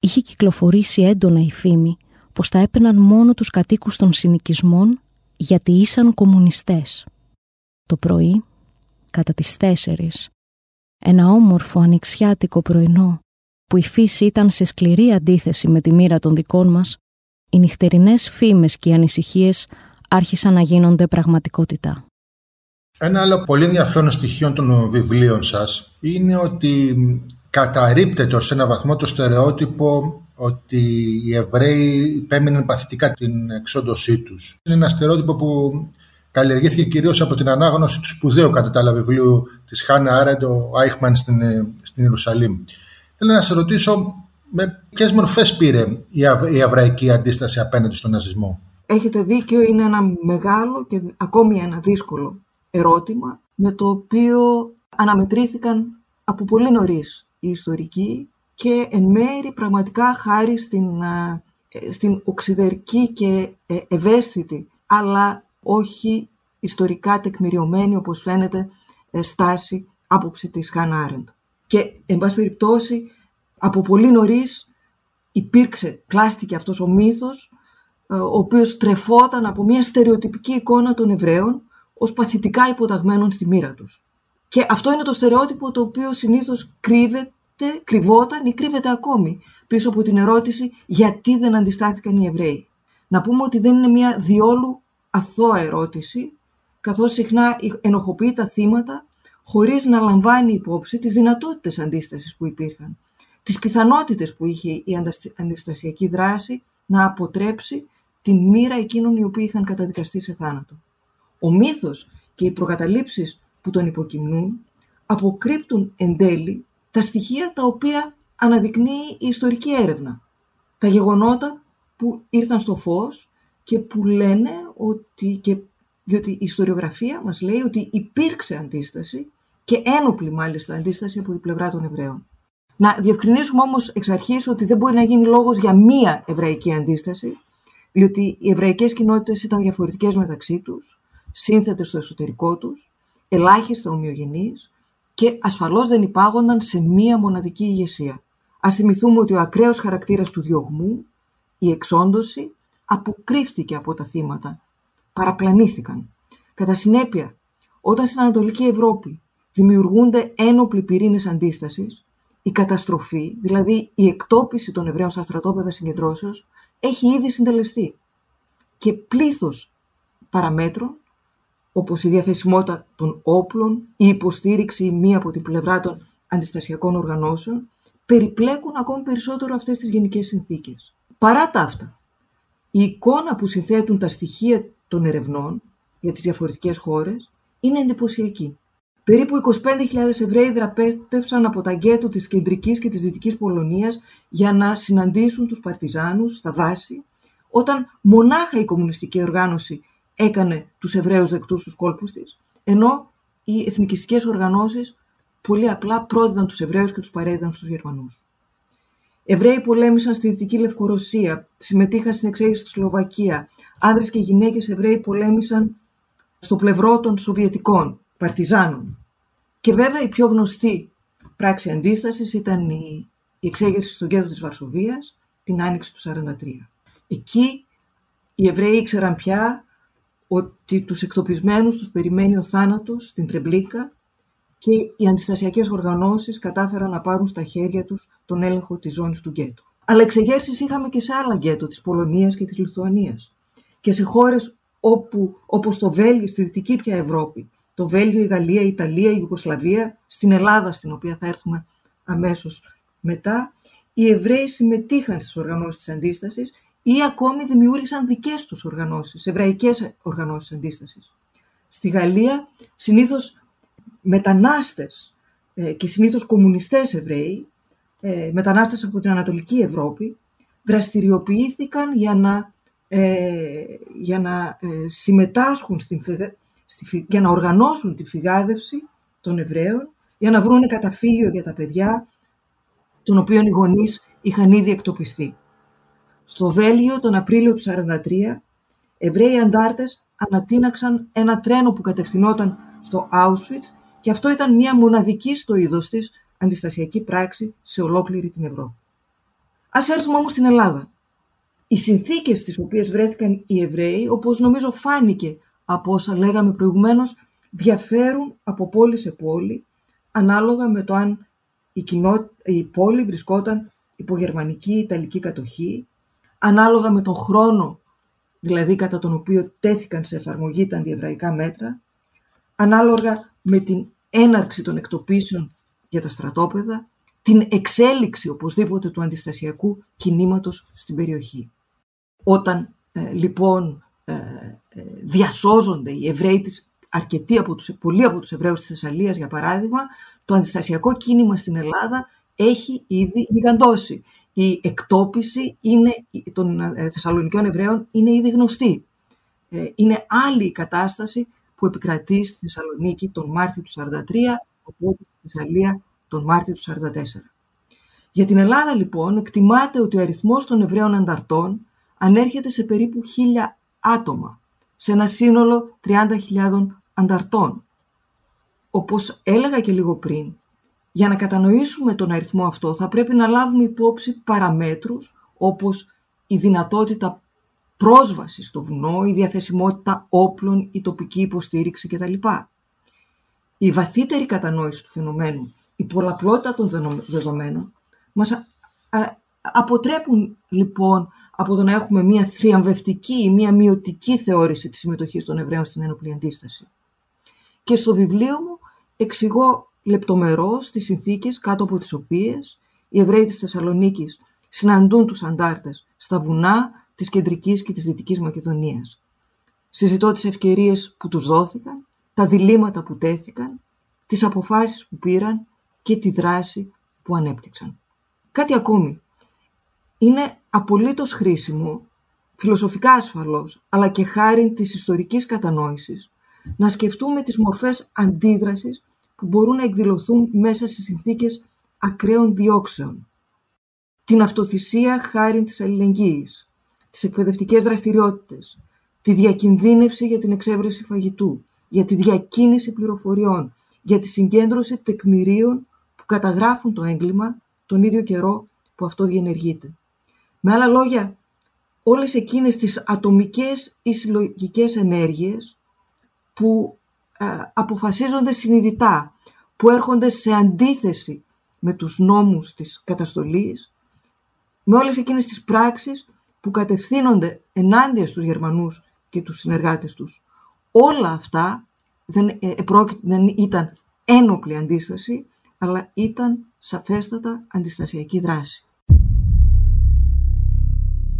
Είχε κυκλοφορήσει έντονα η φήμη πως τα έπαιρναν μόνο τους κατοίκους των συνοικισμών γιατί ήσαν κομμουνιστές. Το πρωί, κατά τις τέσσερις, ένα όμορφο ανοιξιάτικο πρωινό που η φύση ήταν σε σκληρή αντίθεση με τη μοίρα των δικών μας, οι νυχτερινές φήμες και οι ανησυχίες άρχισαν να γίνονται πραγματικότητα. Ένα άλλο πολύ ενδιαφέρον στοιχείο των βιβλίων σας είναι ότι καταρρύπτεται ως ένα βαθμό το στερεότυπο ότι οι Εβραίοι υπέμειναν παθητικά την εξόντωσή τους. Είναι ένα στερεότυπο που καλλιεργήθηκε κυρίως από την ανάγνωση του σπουδαίου κατά τα άλλα βιβλίου της Χάνα Άρεντ, ο Άιχμαν στην, στην Ιερουσαλήμ. Θέλω να σε ρωτήσω με ποιες μορφές πήρε η εβραϊκή αντίσταση απέναντι στον ναζισμό; Έχετε δίκιο, είναι ένα μεγάλο και ακόμη ένα δύσκολο ερώτημα με το οποίο αναμετρήθηκαν από πολύ νωρίς οι ιστορικοί και εν μέρη πραγματικά χάρη στην, ε, στην οξυδερκή και ε, ευαίσθητη αλλά όχι ιστορικά τεκμηριωμένη όπως φαίνεται ε, στάση άποψη της Χάν Άρεντ. Και εν πάση περιπτώσει από πολύ νωρίς υπήρξε, κλάστηκε αυτός ο μύθος ο οποίος τρεφόταν από μια στερεοτυπική εικόνα των Εβραίων ως παθητικά υποταγμένων στη μοίρα τους. Και αυτό είναι το στερεότυπο το οποίο συνήθως κρύβεται κρύβεται, κρυβόταν ή κρύβεται ακόμη πίσω από την ερώτηση γιατί δεν αντιστάθηκαν οι Εβραίοι. Να πούμε ότι δεν είναι μια διόλου αθώα ερώτηση, καθώς συχνά ενοχοποιεί τα θύματα χωρίς να λαμβάνει υπόψη τις δυνατότητες αντίστασης που υπήρχαν, τις πιθανότητες που είχε η αντιστασιακή δράση να αποτρέψει την μοίρα εκείνων οι οποίοι είχαν καταδικαστεί σε θάνατο. Ο μύθος και οι προκαταλήψεις που τον υποκυμνούν αποκρύπτουν εν τέλει τα στοιχεία τα οποία αναδεικνύει η ιστορική έρευνα. Τα γεγονότα που ήρθαν στο φως και που λένε ότι, και, διότι η ιστοριογραφία μας λέει ότι υπήρξε αντίσταση και ένοπλη μάλιστα αντίσταση από την πλευρά των Εβραίων. Να διευκρινίσουμε όμως εξ αρχής ότι δεν μπορεί να γίνει λόγος για μία εβραϊκή αντίσταση, διότι οι εβραϊκές κοινότητες ήταν διαφορετικές μεταξύ τους, σύνθετες στο εσωτερικό τους, ελάχιστα ομοιογενείς και ασφαλώς δεν υπάγονταν σε μία μοναδική ηγεσία. Ας θυμηθούμε ότι ο ακραίος χαρακτήρας του διωγμού, η εξόντωση, αποκρύφθηκε από τα θύματα, παραπλανήθηκαν. Κατά συνέπεια, όταν στην Ανατολική Ευρώπη δημιουργούνται ένοπλοι πυρήνες αντίστασης, η καταστροφή, δηλαδή η εκτόπιση των Εβραίων στα στρατόπεδα συγκεντρώσεως, έχει ήδη συντελεστεί. Και πλήθος παραμέτρων, όπως η διαθεσιμότητα των όπλων, η υποστήριξη μία από την πλευρά των αντιστασιακών οργανώσεων, περιπλέκουν ακόμη περισσότερο αυτές τις γενικές συνθήκες. Παρά τα αυτά, η εικόνα που συνθέτουν τα στοιχεία των ερευνών για τις διαφορετικές χώρες είναι εντυπωσιακή. Περίπου 25.000 Εβραίοι δραπέτευσαν από τα γκέτο της κεντρικής και της δυτικής Πολωνίας για να συναντήσουν τους παρτιζάνους στα δάση, όταν μονάχα η κομμουνιστική οργάνωση έκανε τους Εβραίους δεκτούς στους κόλπους της, ενώ οι εθνικιστικές οργανώσεις πολύ απλά πρόδιδαν τους Εβραίους και τους παρέδιδαν στους Γερμανούς. Εβραίοι πολέμησαν στη Δυτική Λευκορωσία, συμμετείχαν στην εξέγερση στη Σλοβακία. Άνδρες και γυναίκες Εβραίοι πολέμησαν στο πλευρό των Σοβιετικών, Παρτιζάνων. Και βέβαια η πιο γνωστή πράξη αντίστασης ήταν η, εξέγερση στον κέντρο της Βαρσοβίας την άνοιξη του 1943. Εκεί οι Εβραίοι ήξεραν πια ότι τους εκτοπισμένους τους περιμένει ο θάνατος στην Τρεμπλίκα και οι αντιστασιακές οργανώσεις κατάφεραν να πάρουν στα χέρια τους τον έλεγχο της ζώνης του γκέτο. Αλλά εξεγέρσεις είχαμε και σε άλλα γκέτο της Πολωνίας και της Λιθουανίας και σε χώρες όπου, όπως το Βέλγιο, στη Δυτική πια Ευρώπη, το Βέλγιο, η Γαλλία, η Ιταλία, η Ιουγκοσλαβία, στην Ελλάδα, στην οποία θα έρθουμε αμέσως μετά, οι Εβραίοι συμμετείχαν στις οργανώσεις της αντίστασης ή ακόμη δημιούργησαν δικές τους οργανώσεις, εβραϊκές οργανώσεις αντίστασης. Στη Γαλλία συνήθως μετανάστες ε, και συνήθως κομμουνιστές Εβραίοι, ε, μετανάστες από την Ανατολική Ευρώπη, δραστηριοποιήθηκαν για να, ε, για να συμμετάσχουν στην, στη, για να οργανώσουν τη φυγάδευση των Εβραίων, για να βρουν καταφύγιο για τα παιδιά, των οποίων οι γονείς είχαν ήδη εκτοπιστεί. Στο Βέλγιο τον Απρίλιο του 1943, Εβραίοι αντάρτες ανατείναξαν ένα τρένο που κατευθυνόταν στο Auschwitz και αυτό ήταν μια μοναδική στο είδος της αντιστασιακή πράξη σε ολόκληρη την Ευρώπη. Α έρθουμε όμως στην Ελλάδα. Οι συνθήκες στις οποίες βρέθηκαν οι Εβραίοι, όπως νομίζω φάνηκε από όσα λέγαμε προηγουμένως, διαφέρουν από πόλη σε πόλη, ανάλογα με το αν η, κοινό... η πόλη βρισκόταν υπό γερμανική ή ιταλική κατοχή, ανάλογα με τον χρόνο δηλαδή κατά τον οποίο τέθηκαν σε εφαρμογή τα αντιεβραϊκά μέτρα, ανάλογα με την έναρξη των εκτοπίσεων για τα στρατόπεδα, την εξέλιξη οπωσδήποτε του αντιστασιακού κινήματος στην περιοχή. Όταν ε, λοιπόν ε, ε, διασώζονται οι Εβραίοι της, αρκετοί από τους, πολλοί από τους Εβραίους της Θεσσαλίας για παράδειγμα, το αντιστασιακό κίνημα στην Ελλάδα έχει ήδη γιγαντώσει. Η εκτόπιση είναι, των Θεσσαλονικιών Εβραίων είναι ήδη γνωστή. Είναι άλλη η κατάσταση που επικρατεί στη Θεσσαλονίκη τον Μάρτιο του 1943, από στη Θεσσαλία τον Μάρτιο του 1944. Για την Ελλάδα λοιπόν εκτιμάται ότι ο αριθμός των Εβραίων ανταρτών ανέρχεται σε περίπου χίλια άτομα, σε ένα σύνολο 30.000 ανταρτών. Όπως έλεγα και λίγο πριν, για να κατανοήσουμε τον αριθμό αυτό θα πρέπει να λάβουμε υπόψη παραμέτρους όπως η δυνατότητα πρόσβασης στο βουνό, η διαθεσιμότητα όπλων, η τοπική υποστήριξη κτλ. Η βαθύτερη κατανόηση του φαινομένου η πολλαπλότητα των δεδομένων μας αποτρέπουν λοιπόν από το να έχουμε μια θριαμβευτική ή μια μειωτική θεώρηση της συμμετοχής των Εβραίων στην ενόπλη αντίσταση. Και στο βιβλίο μου εξηγώ λεπτομερώς τις συνθήκες κάτω από τις οποίες οι Εβραίοι της Θεσσαλονίκης συναντούν τους αντάρτες στα βουνά της Κεντρικής και της Δυτικής Μακεδονίας. Συζητώ τις ευκαιρίες που τους δόθηκαν, τα διλήμματα που τέθηκαν, τις αποφάσεις που πήραν και τη δράση που ανέπτυξαν. Κάτι ακόμη. Είναι απολύτως χρήσιμο, φιλοσοφικά ασφαλώς, αλλά και χάρη της ιστορικής κατανόησης, να σκεφτούμε τις μορφές αντίδρασης που μπορούν να εκδηλωθούν μέσα σε συνθήκες ακραίων διώξεων. Την αυτοθυσία χάρη της αλληλεγγύης, τις εκπαιδευτικές δραστηριότητες, τη διακινδύνευση για την εξέβρεση φαγητού, για τη διακίνηση πληροφοριών, για τη συγκέντρωση τεκμηρίων που καταγράφουν το έγκλημα τον ίδιο καιρό που αυτό διενεργείται. Με άλλα λόγια, όλες εκείνες τις ατομικές ή συλλογικές ενέργειες που ε, αποφασίζονται συνειδητά, που έρχονται σε αντίθεση με τους νόμους της καταστολής, με όλες εκείνες τις πράξεις που κατευθύνονται ενάντια στους Γερμανούς και τους συνεργάτες τους. Όλα αυτά δεν, ε, δεν ήταν ένοπλη αντίσταση, αλλά ήταν σαφέστατα αντιστασιακή δράση.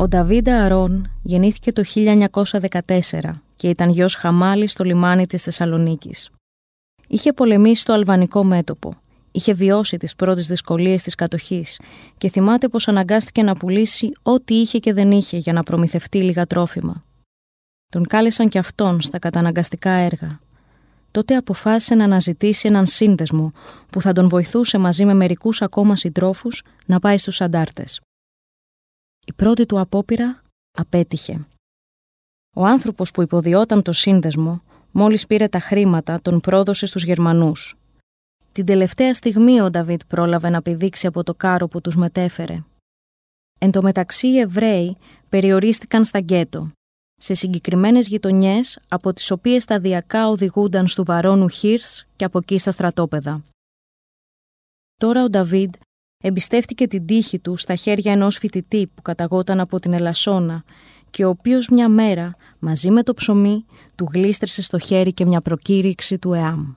Ο Νταβίντα Αρών γεννήθηκε το 1914 και ήταν γιος Χαμάλης στο λιμάνι της Θεσσαλονίκης. Είχε πολεμήσει στο αλβανικό μέτωπο. Είχε βιώσει τις πρώτες δυσκολίες της κατοχής και θυμάται πως αναγκάστηκε να πουλήσει ό,τι είχε και δεν είχε για να προμηθευτεί λίγα τρόφιμα. Τον κάλεσαν και αυτόν στα καταναγκαστικά έργα. Τότε αποφάσισε να αναζητήσει έναν σύνδεσμο που θα τον βοηθούσε μαζί με μερικούς ακόμα συντρόφους να πάει στους αντάρτες. Η πρώτη του απόπειρα απέτυχε. Ο άνθρωπος που υποδιόταν το σύνδεσμο μόλις πήρε τα χρήματα τον πρόδωσε στους Γερμανούς. Την τελευταία στιγμή ο Νταβίτ πρόλαβε να πηδήξει από το κάρο που τους μετέφερε. Εν τω μεταξύ οι Εβραίοι περιορίστηκαν στα γκέτο, σε συγκεκριμένες γειτονιές από τις οποίες σταδιακά οδηγούνταν στο βαρόνου Χίρς και από εκεί στα στρατόπεδα. Τώρα ο Νταβίτ εμπιστεύτηκε την τύχη του στα χέρια ενός φοιτητή που καταγόταν από την Ελασσόνα και ο οποίος μια μέρα, μαζί με το ψωμί, του γλίστρεσε στο χέρι και μια προκήρυξη του ΕΑΜ.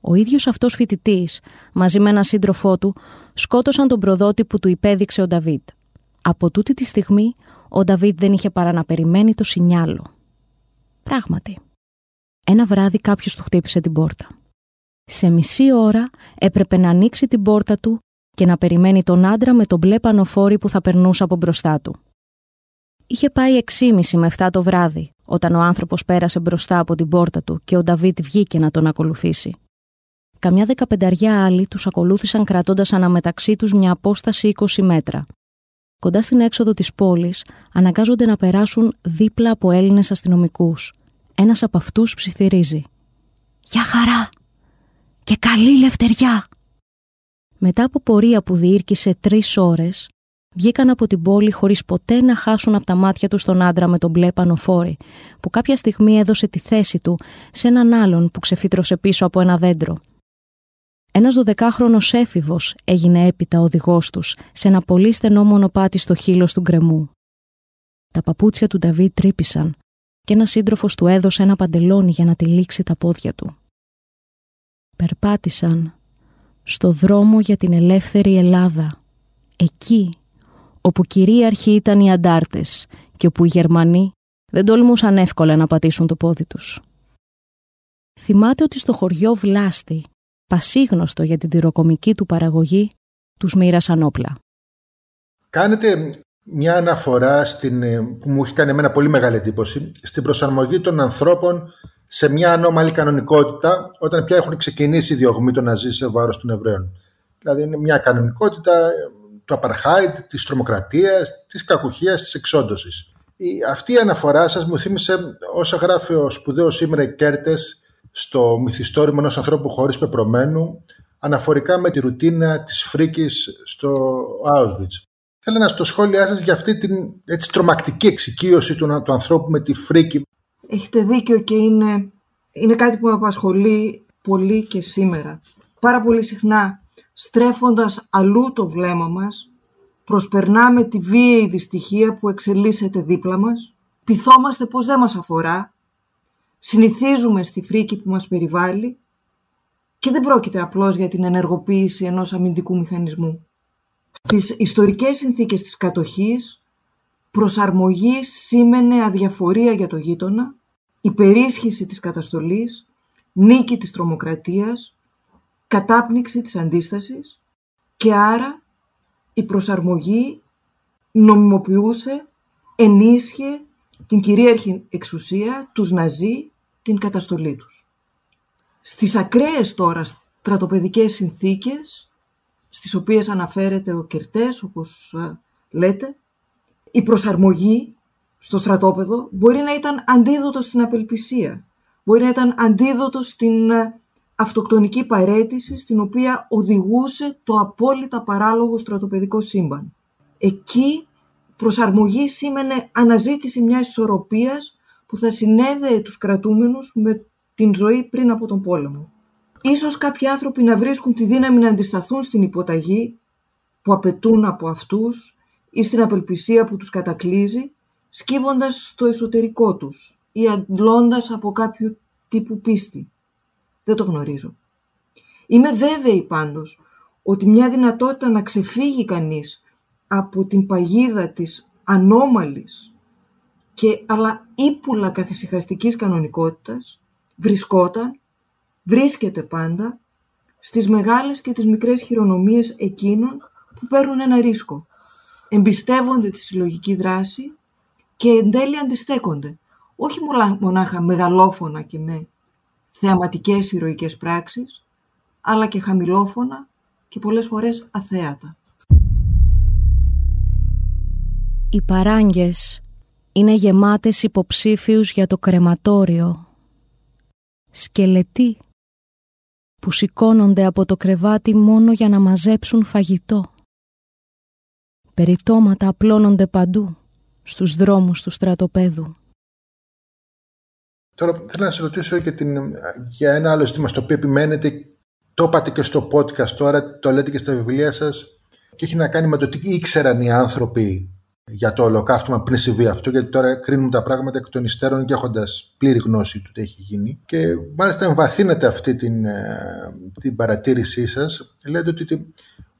Ο ίδιος αυτός φοιτητής, μαζί με έναν σύντροφό του, σκότωσαν τον προδότη που του υπέδειξε ο Νταβίτ. Από τούτη τη στιγμή, ο Νταβίτ δεν είχε παρά να περιμένει το σινιάλο. Πράγματι. Ένα βράδυ κάποιος του χτύπησε την πόρτα. Σε μισή ώρα έπρεπε να ανοίξει την πόρτα του και να περιμένει τον άντρα με τον μπλε πανοφόρι που θα περνούσε από μπροστά του. Είχε πάει 6.30 με 7 το βράδυ, όταν ο άνθρωπος πέρασε μπροστά από την πόρτα του και ο Νταβίτ βγήκε να τον ακολουθήσει. Καμιά δεκαπενταριά άλλοι τους ακολούθησαν κρατώντας αναμεταξύ τους μια απόσταση 20 μέτρα. Κοντά στην έξοδο της πόλης, αναγκάζονται να περάσουν δίπλα από Έλληνες αστυνομικούς. Ένας από αυτούς ψιθυρίζει. «Για χαρά! Και καλή λευτεριά!» Μετά από πορεία που διήρκησε τρεις ώρες, βγήκαν από την πόλη χωρίς ποτέ να χάσουν από τα μάτια τους τον άντρα με τον μπλε πανοφόρι, που κάποια στιγμή έδωσε τη θέση του σε έναν άλλον που ξεφύτρωσε πίσω από ένα δέντρο. Ένας δωδεκάχρονος έφηβος έγινε έπειτα οδηγός τους σε ένα πολύ στενό μονοπάτι στο χείλο του γκρεμού. Τα παπούτσια του Νταβί τρύπησαν και ένας σύντροφος του έδωσε ένα παντελόνι για να τυλίξει τα πόδια του. Περπάτησαν στο δρόμο για την ελεύθερη Ελλάδα, εκεί όπου κυρίαρχοι ήταν οι αντάρτες και όπου οι Γερμανοί δεν τολμούσαν εύκολα να πατήσουν το πόδι τους. Θυμάται ότι στο χωριό Βλάστη, πασίγνωστο για την τυροκομική του παραγωγή, τους μοίρασαν όπλα. Κάνετε μια αναφορά στην, ε, που μου έχει κάνει εμένα πολύ μεγάλη εντύπωση στην προσαρμογή των ανθρώπων σε μια ανώμαλη κανονικότητα όταν πια έχουν ξεκινήσει οι διωγμοί των Ναζί σε βάρος των Εβραίων. Δηλαδή είναι μια κανονικότητα ε, του απαρχάιτ, της τρομοκρατίας, της κακουχίας, της εξόντωσης. Η, αυτή η αναφορά σας μου θύμισε όσα γράφει ο σπουδαίος σήμερα Κέρτες στο μυθιστόρημα ενός ανθρώπου χωρίς πεπρωμένου αναφορικά με τη ρουτίνα της φρίκης στο Auschwitz. Θέλω να στο σχόλιά σας για αυτή την έτσι, τρομακτική εξοικείωση του, του ανθρώπου με τη φρίκη Έχετε δίκιο και είναι, είναι κάτι που με απασχολεί πολύ και σήμερα. πάρα πολύ συχνά στρέφοντας αλλού το βλέμμα μας, προσπερνάμε τη βίαιη δυστυχία που εξελίσσεται δίπλα μας, πειθόμαστε πως δεν μας αφορά, συνηθίζουμε στη φρίκη που μας περιβάλλει και δεν πρόκειται απλώς για την ενεργοποίηση ενός αμυντικού μηχανισμού. Στις ιστορικές συνθήκες της κατοχής, προσαρμογή σήμαινε αδιαφορία για το γείτονα, υπερίσχυση της καταστολής, νίκη της τρομοκρατίας, κατάπνιξη της αντίστασης και άρα η προσαρμογή νομιμοποιούσε, ενίσχυε την κυρίαρχη εξουσία, τους Ναζί, την καταστολή τους. Στις ακραίες τώρα στρατοπεδικές συνθήκες, στις οποίες αναφέρεται ο Κερτές, όπως ε, λέτε, η προσαρμογή στο στρατόπεδο μπορεί να ήταν αντίδοτος στην απελπισία, μπορεί να ήταν αντίδοτος στην ε, αυτοκτονική παρέτηση στην οποία οδηγούσε το απόλυτα παράλογο στρατοπεδικό σύμπαν. Εκεί προσαρμογή σήμαινε αναζήτηση μιας ισορροπίας που θα συνέδεε τους κρατούμενους με την ζωή πριν από τον πόλεμο. Ίσως κάποιοι άνθρωποι να βρίσκουν τη δύναμη να αντισταθούν στην υποταγή που απαιτούν από αυτούς ή στην απελπισία που τους κατακλίζει, σκύβοντας στο εσωτερικό τους ή αντλώντας από κάποιο τύπου πίστη. Δεν το γνωρίζω. Είμαι βέβαιη πάντως ότι μια δυνατότητα να ξεφύγει κανείς από την παγίδα της ανώμαλης και αλλά ύπουλα καθησυχαστικής κανονικότητας βρισκόταν, βρίσκεται πάντα στις μεγάλες και τις μικρές χειρονομίες εκείνων που παίρνουν ένα ρίσκο. Εμπιστεύονται τη συλλογική δράση και εν τέλει αντιστέκονται. Όχι μονάχα μεγαλόφωνα και με θεαματικές ηρωικές πράξεις, αλλά και χαμηλόφωνα και πολλές φορές αθέατα. Οι παράγγες είναι γεμάτες υποψήφιους για το κρεματόριο. Σκελετοί που σηκώνονται από το κρεβάτι μόνο για να μαζέψουν φαγητό. Περιτώματα απλώνονται παντού, στους δρόμους του στρατοπέδου. Τώρα θέλω να σε ρωτήσω και την, για ένα άλλο ζήτημα στο οποίο επιμένετε. Το είπατε και στο podcast τώρα, το λέτε και στα βιβλία σας και έχει να κάνει με το τι ήξεραν οι άνθρωποι για το ολοκαύτωμα πριν συμβεί αυτό, γιατί τώρα κρίνουν τα πράγματα εκ των υστέρων και έχοντας πλήρη γνώση του τι έχει γίνει. Και μάλιστα εμβαθύνεται αυτή την, ε, την παρατήρησή σας. Λέτε ότι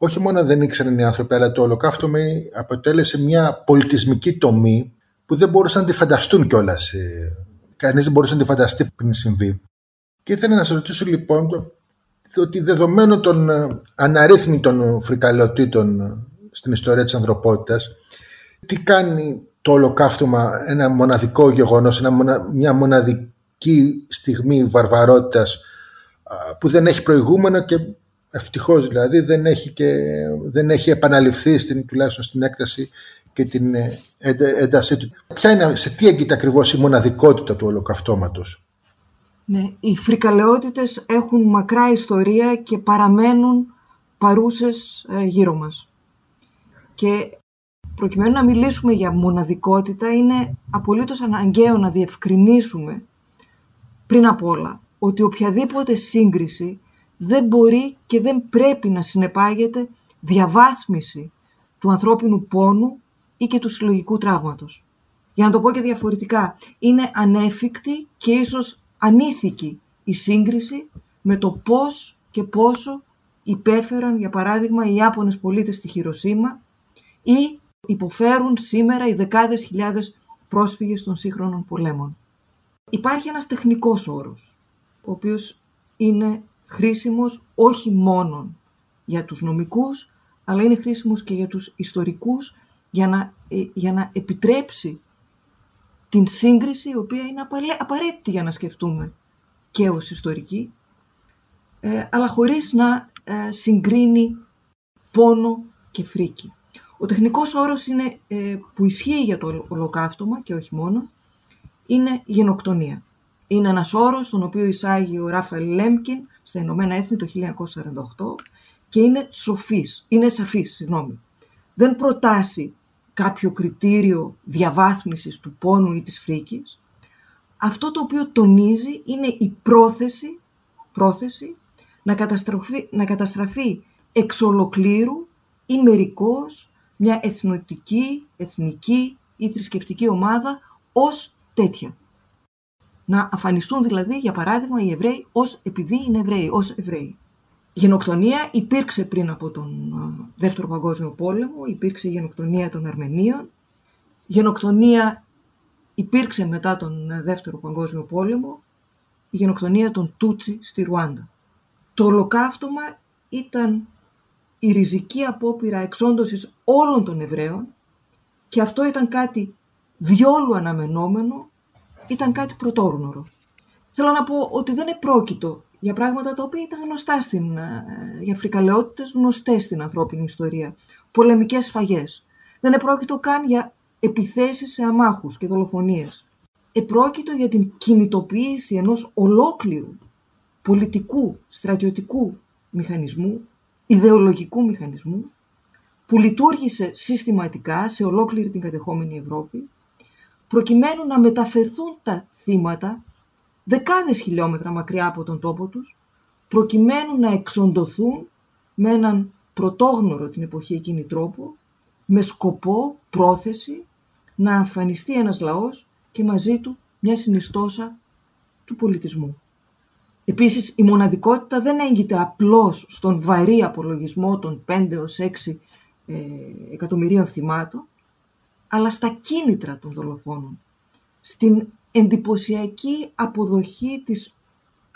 όχι μόνο δεν ήξεραν οι άνθρωποι, αλλά το ολοκαύτωμα αποτέλεσε μια πολιτισμική τομή που δεν μπορούσαν να τη φανταστούν κιόλας ε, κανείς δεν μπορούσε να τη φανταστεί πριν συμβεί. Και ήθελα να σας ρωτήσω λοιπόν ότι δεδομένου των ε, αναρρύθμιτων φρικαλαιοτήτων ε, στην ιστορία της ανθρωπότητας, τι κάνει το ολοκαύτωμα ένα μοναδικό γεγονός, μια μοναδική στιγμή βαρβαρότητας που δεν έχει προηγούμενο και ευτυχώς δηλαδή δεν έχει, και, δεν έχει επαναληφθεί στην, τουλάχιστον στην έκταση και την ε, έντασή του. Ποια είναι, σε τι έγκυται ακριβώς η μοναδικότητα του ολοκαυτώματος; Ναι, οι φρικαλαιότητες έχουν μακρά ιστορία και παραμένουν παρούσες ε, γύρω μας. Και προκειμένου να μιλήσουμε για μοναδικότητα είναι απολύτως αναγκαίο να διευκρινίσουμε πριν απ' όλα ότι οποιαδήποτε σύγκριση δεν μπορεί και δεν πρέπει να συνεπάγεται διαβάθμιση του ανθρώπινου πόνου ή και του συλλογικού τραύματος. Για να το πω και διαφορετικά, είναι ανέφικτη και ίσως ανήθικη η σύγκριση με το πώς και πόσο υπέφεραν, για παράδειγμα, οι Ιάπωνες πολίτες στη Χειροσύμα ή υποφέρουν σήμερα οι δεκάδες χιλιάδες πρόσφυγες των σύγχρονων πολέμων. Υπάρχει ένας τεχνικός όρος, ο οποίος είναι χρήσιμος όχι μόνο για τους νομικούς, αλλά είναι χρήσιμος και για τους ιστορικούς για να, ε, για να επιτρέψει την σύγκριση η οποία είναι απαραίτητη για να σκεφτούμε και ως ιστορική ε, αλλά χωρίς να ε, συγκρίνει πόνο και φρίκη. Ο τεχνικός όρος είναι, που ισχύει για το ολοκαύτωμα και όχι μόνο είναι γενοκτονία. Είναι ένας όρος τον οποίο εισάγει ο Ράφαελ Λέμκιν στα Ηνωμένα Έθνη το 1948 και είναι σοφής, είναι σαφής, συγγνώμη. Δεν προτάσει κάποιο κριτήριο διαβάθμισης του πόνου ή της φρίκης. Αυτό το οποίο τονίζει είναι η πρόθεση, πρόθεση να να, καταστραφεί, να καταστραφεί εξ ολοκλήρου ή μερικώς μια εθνοτική, εθνική ή θρησκευτική ομάδα ως τέτοια. Να αφανιστούν δηλαδή, για παράδειγμα, οι Εβραίοι ως επειδή είναι Εβραίοι, ως Εβραίοι. Γενοκτονία υπήρξε πριν από τον Δεύτερο Παγκόσμιο Πόλεμο, υπήρξε η γενοκτονία των Αρμενίων. Γενοκτονία υπήρξε μετά τον Δεύτερο Παγκόσμιο Πόλεμο, η γενοκτονία των Τούτσι στη Ρουάντα. Το ολοκαύτωμα ήταν η ριζική απόπειρα εξόντωσης όλων των Εβραίων και αυτό ήταν κάτι διόλου αναμενόμενο, ήταν κάτι πρωτόγνωρο. Θέλω να πω ότι δεν επρόκειτο για πράγματα τα οποία ήταν γνωστά στην, ε, για φρικαλαιότητες γνωστές στην ανθρώπινη ιστορία. Πολεμικές σφαγές. Δεν επρόκειτο καν για επιθέσεις σε αμάχους και δολοφονίες. Επρόκειτο για την κινητοποίηση ενός ολόκληρου πολιτικού, στρατιωτικού μηχανισμού, ιδεολογικού μηχανισμού, που λειτουργήσε συστηματικά σε ολόκληρη την κατεχόμενη Ευρώπη, προκειμένου να μεταφερθούν τα θύματα δεκάδες χιλιόμετρα μακριά από τον τόπο τους, προκειμένου να εξοντωθούν με έναν πρωτόγνωρο την εποχή εκείνη τρόπο, με σκοπό, πρόθεση, να εμφανιστεί ένας λαός και μαζί του μια συνιστόσα του πολιτισμού. Επίσης, η μοναδικότητα δεν έγκυται απλώς στον βαρύ απολογισμό των 5 έως 6 ε, εκατομμυρίων θυμάτων, αλλά στα κίνητρα των δολοφόνων, στην εντυπωσιακή αποδοχή της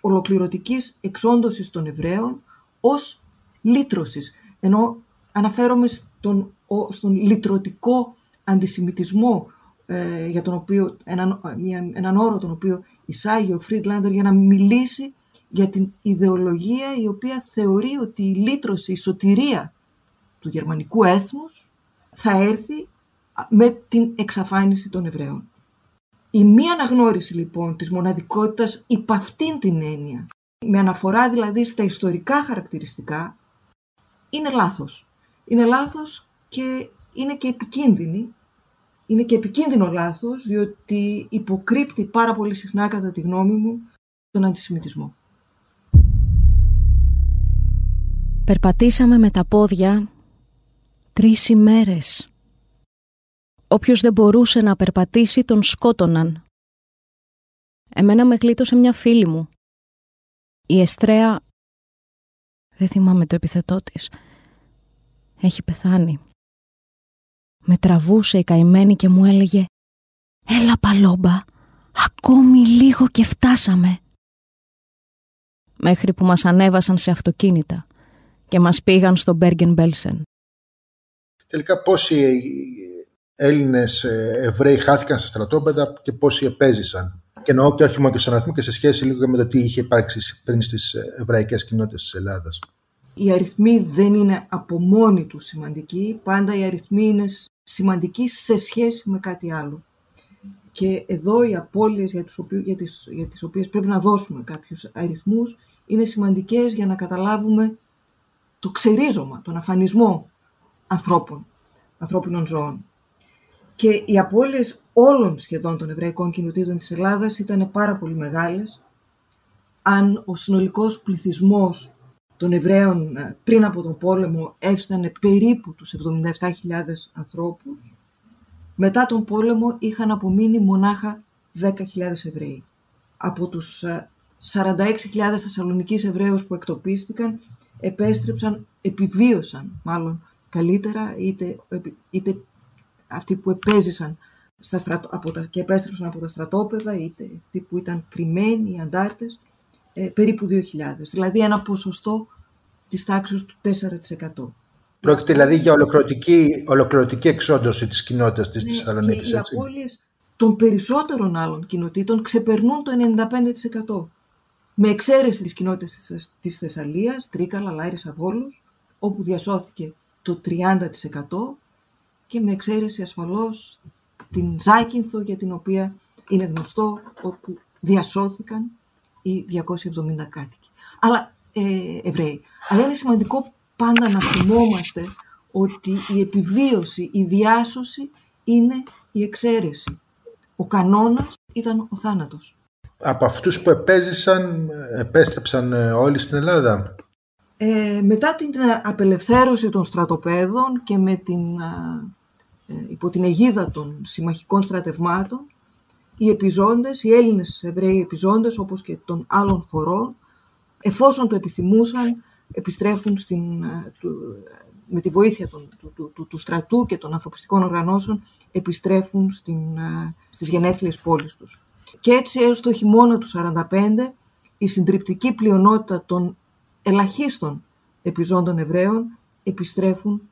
ολοκληρωτικής εξόντωσης των Εβραίων ως λύτρωσης, ενώ αναφέρομαι στον, στον λυτρωτικό αντισημιτισμό ε, για τον οποίο, έναν, μια, έναν όρο τον οποίο εισάγει ο Φρίντλαντερ για να μιλήσει για την ιδεολογία η οποία θεωρεί ότι η λύτρωση, η σωτηρία του γερμανικού έθνους θα έρθει με την εξαφάνιση των Εβραίων. Η μία αναγνώριση λοιπόν της μοναδικότητας υπ' αυτήν την έννοια, με αναφορά δηλαδή στα ιστορικά χαρακτηριστικά, είναι λάθος. Είναι λάθος και είναι και επικίνδυνη. Είναι και επικίνδυνο λάθος, διότι υποκρύπτει πάρα πολύ συχνά κατά τη γνώμη μου τον αντισημιτισμό. Περπατήσαμε με τα πόδια τρεις ημέρες. Όποιος δεν μπορούσε να περπατήσει τον σκότωναν. Εμένα με γλίτωσε μια φίλη μου. Η Εστρέα... Δεν θυμάμαι το επιθετό της. Έχει πεθάνει. Με τραβούσε η καημένη και μου έλεγε «Έλα παλόμπα, ακόμη λίγο και φτάσαμε». Μέχρι που μας ανέβασαν σε αυτοκίνητα και μας πήγαν στο Μπέργεν Μπέλσεν. Τελικά πόσοι Έλληνες ε, Εβραίοι χάθηκαν στα στρατόπεδα και πόσοι επέζησαν. Και εννοώ και όχι μόνο και στον αριθμό και σε σχέση λίγο με το τι είχε υπάρξει πριν στις ε, εβραϊκές κοινότητες της Ελλάδας. Οι αριθμοί δεν είναι από μόνοι τους σημαντικοί, πάντα οι αριθμοί είναι σημαντικοί σε σχέση με κάτι άλλο. Και εδώ οι απώλειες για, τους οποίου, για, τις, για τις οποίες πρέπει να δώσουμε κάποιους αριθμούς είναι σημαντικές για να καταλάβουμε το ξερίζωμα, τον αφανισμό ανθρώπων, ανθρώπινων ζώων. Και οι απώλειες όλων σχεδόν των εβραϊκών κοινοτήτων της Ελλάδας ήταν πάρα πολύ μεγάλες. Αν ο συνολικός πληθυσμός των Εβραίων ε, πριν από τον πόλεμο έφτανε περίπου τους 77.000 ανθρώπους, μετά τον πόλεμο είχαν απομείνει μονάχα 10.000 Εβραίοι. Από τους 46.000 ε, Θεσσαλονικείς Εβραίους που εκτοπίστηκαν, επέστρεψαν, επιβίωσαν μάλλον καλύτερα, είτε, είτε αυτοί που επέζησαν στα στρατο, από τα, και επέστρεψαν από τα στρατόπεδα, είτε αυτοί που ήταν κρυμμένοι, οι αντάρτες, ε, περίπου 2.000. Δηλαδή ένα ποσοστό της τάξης του 4%. Πρόκειται δηλαδή για ολοκληρωτική, ολοκληρωτική εξόντωση της κοινότητας της ναι, Θεσσαλονίκης. οι απώλειες των περισσότερων άλλων κοινοτήτων ξεπερνούν το 95%. Με εξαίρεση της κοινότητας της Θεσσαλίας, Τρίκαλα, Λάιρης, Αβόλους, όπου διασώθηκε το 30% και με εξαίρεση ασφαλώς την Ζάκυνθο για την οποία είναι γνωστό όπου διασώθηκαν οι 270 κάτοικοι. Αλλά, ε, Εβραίοι. Αλλά είναι σημαντικό πάντα να θυμόμαστε ότι η επιβίωση, η διάσωση είναι η εξαίρεση. Ο κανόνας ήταν ο θάνατος. Από αυτούς που επέζησαν, επέστρεψαν ε, όλοι στην Ελλάδα; Ε, μετά την απελευθέρωση των στρατοπέδων και με την, ε, υπό την αιγίδα των συμμαχικών στρατευμάτων, οι επιζώντες, οι Έλληνες Εβραίοι επιζώντες, όπως και των άλλων χωρών, εφόσον το επιθυμούσαν, επιστρέφουν στην, ε, με τη βοήθεια του, του, του, στρατού και των ανθρωπιστικών οργανώσεων, επιστρέφουν στην, ε, στις γενέθλιες πόλεις τους. Και έτσι έως το χειμώνα του 1945, η συντριπτική πλειονότητα των ελαχίστων επιζώντων Εβραίων επιστρέφουν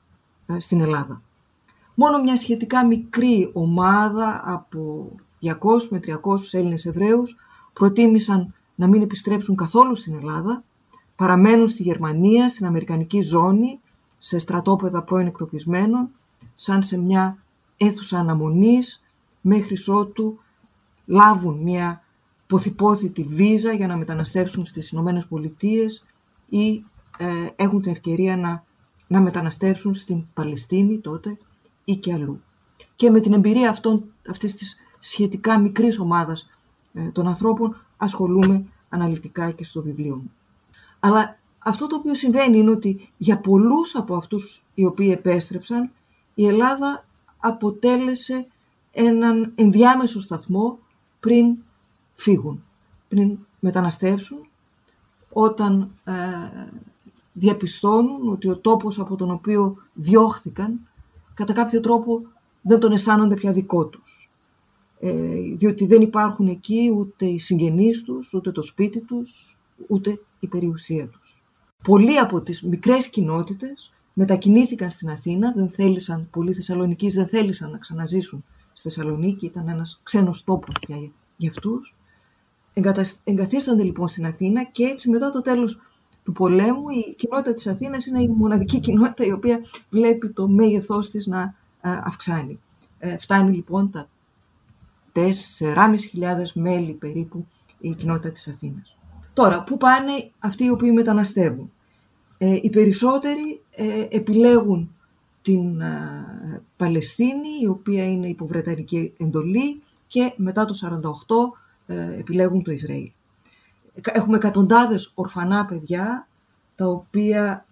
ε, στην Ελλάδα. Μόνο μια σχετικά μικρή ομάδα από 200 με 300 Έλληνες Εβραίους προτίμησαν να μην επιστρέψουν καθόλου στην Ελλάδα, παραμένουν στη Γερμανία, στην Αμερικανική ζώνη, σε στρατόπεδα πρώην εκτοπισμένων, σαν σε μια αίθουσα αναμονής, μέχρι ότου λάβουν μια ποθυπόθητη βίζα για να μεταναστεύσουν στις Ηνωμένες Πολιτείες ή ε, έχουν την ευκαιρία να, να μεταναστεύσουν στην Παλαιστίνη τότε ή και αλλού. Και με την εμπειρία αυτών, αυτής της σχετικά μικρής ομάδας ε, των ανθρώπων ασχολούμαι αναλυτικά και στο βιβλίο μου. Αλλά αυτό το οποίο συμβαίνει είναι ότι για πολλούς από αυτούς οι οποίοι επέστρεψαν η Ελλάδα αποτέλεσε έναν ενδιάμεσο σταθμό πριν φύγουν, πριν μεταναστεύσουν, όταν ε, διαπιστώνουν ότι ο τόπος από τον οποίο διώχθηκαν κατά κάποιο τρόπο δεν τον αισθάνονται πια δικό τους. Ε, διότι δεν υπάρχουν εκεί ούτε οι συγγενείς τους, ούτε το σπίτι τους, ούτε η περιουσία τους. Πολλοί από τις μικρές κοινότητες μετακινήθηκαν στην Αθήνα, δεν θέλησαν, πολλοί Θεσσαλονικείς δεν θέλησαν να ξαναζήσουν στη Θεσσαλονίκη, ήταν ένας ξένος τόπος πια για αυτούς. Εγκαθίστανται λοιπόν στην Αθήνα και έτσι μετά το τέλος του πολέμου η κοινότητα της Αθήνας είναι η μοναδική κοινότητα η οποία βλέπει το μέγεθός της να αυξάνει. Ε, φτάνει λοιπόν τα 4.500 μέλη περίπου η κοινότητα της Αθήνας. Τώρα, πού πάνε αυτοί οι οποίοι μεταναστεύουν; Ε, οι περισσότεροι ε, επιλέγουν την ε, Παλαιστίνη, η οποία είναι υποβρετανική εντολή και μετά το 1948 ε, επιλέγουν το Ισραήλ. Έχουμε εκατοντάδες ορφανά παιδιά, τα οποία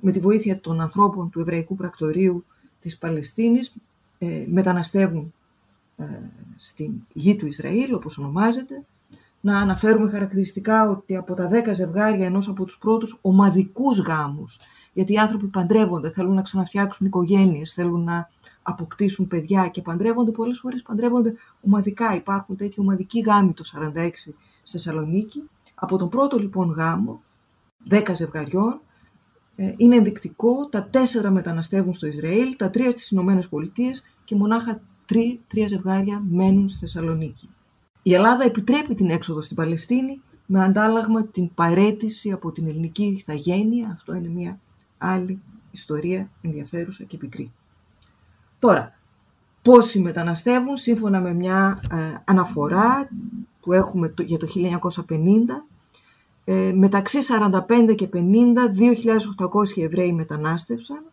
με τη βοήθεια των ανθρώπων του Εβραϊκού Πρακτορείου της Παλαιστίνης μεταναστεύουν στην γη του Ισραήλ, όπως ονομάζεται, να αναφέρουμε χαρακτηριστικά ότι από τα 10 ζευγάρια ενός από τους πρώτους ομαδικούς γάμους, γιατί οι άνθρωποι παντρεύονται, θέλουν να ξαναφτιάξουν οικογένειες, θέλουν να αποκτήσουν παιδιά και παντρεύονται, πολλές φορές παντρεύονται ομαδικά. Υπάρχουν τέτοιοι ομαδικοί γάμοι το 46 στη Θεσσαλονίκη. Από τον πρώτο λοιπόν γάμο, 10 ζευγαριών, ε, είναι ενδεικτικό, τα τέσσερα μεταναστεύουν στο Ισραήλ, τα τρία στις Ηνωμένες Πολιτείες και μονάχα τρία, τρία ζευγάρια μένουν στη Θεσσαλονίκη. Η Ελλάδα επιτρέπει την έξοδο στην Παλαιστίνη με αντάλλαγμα την παρέτηση από την ελληνική ηθαγένεια. Αυτό είναι μια άλλη ιστορία ενδιαφέρουσα και πικρή. Τώρα, πόσοι μεταναστεύουν σύμφωνα με μια ε, αναφορά που έχουμε για το 1950 ε, μεταξύ 45 και 50 2.800 Εβραίοι μετανάστευσαν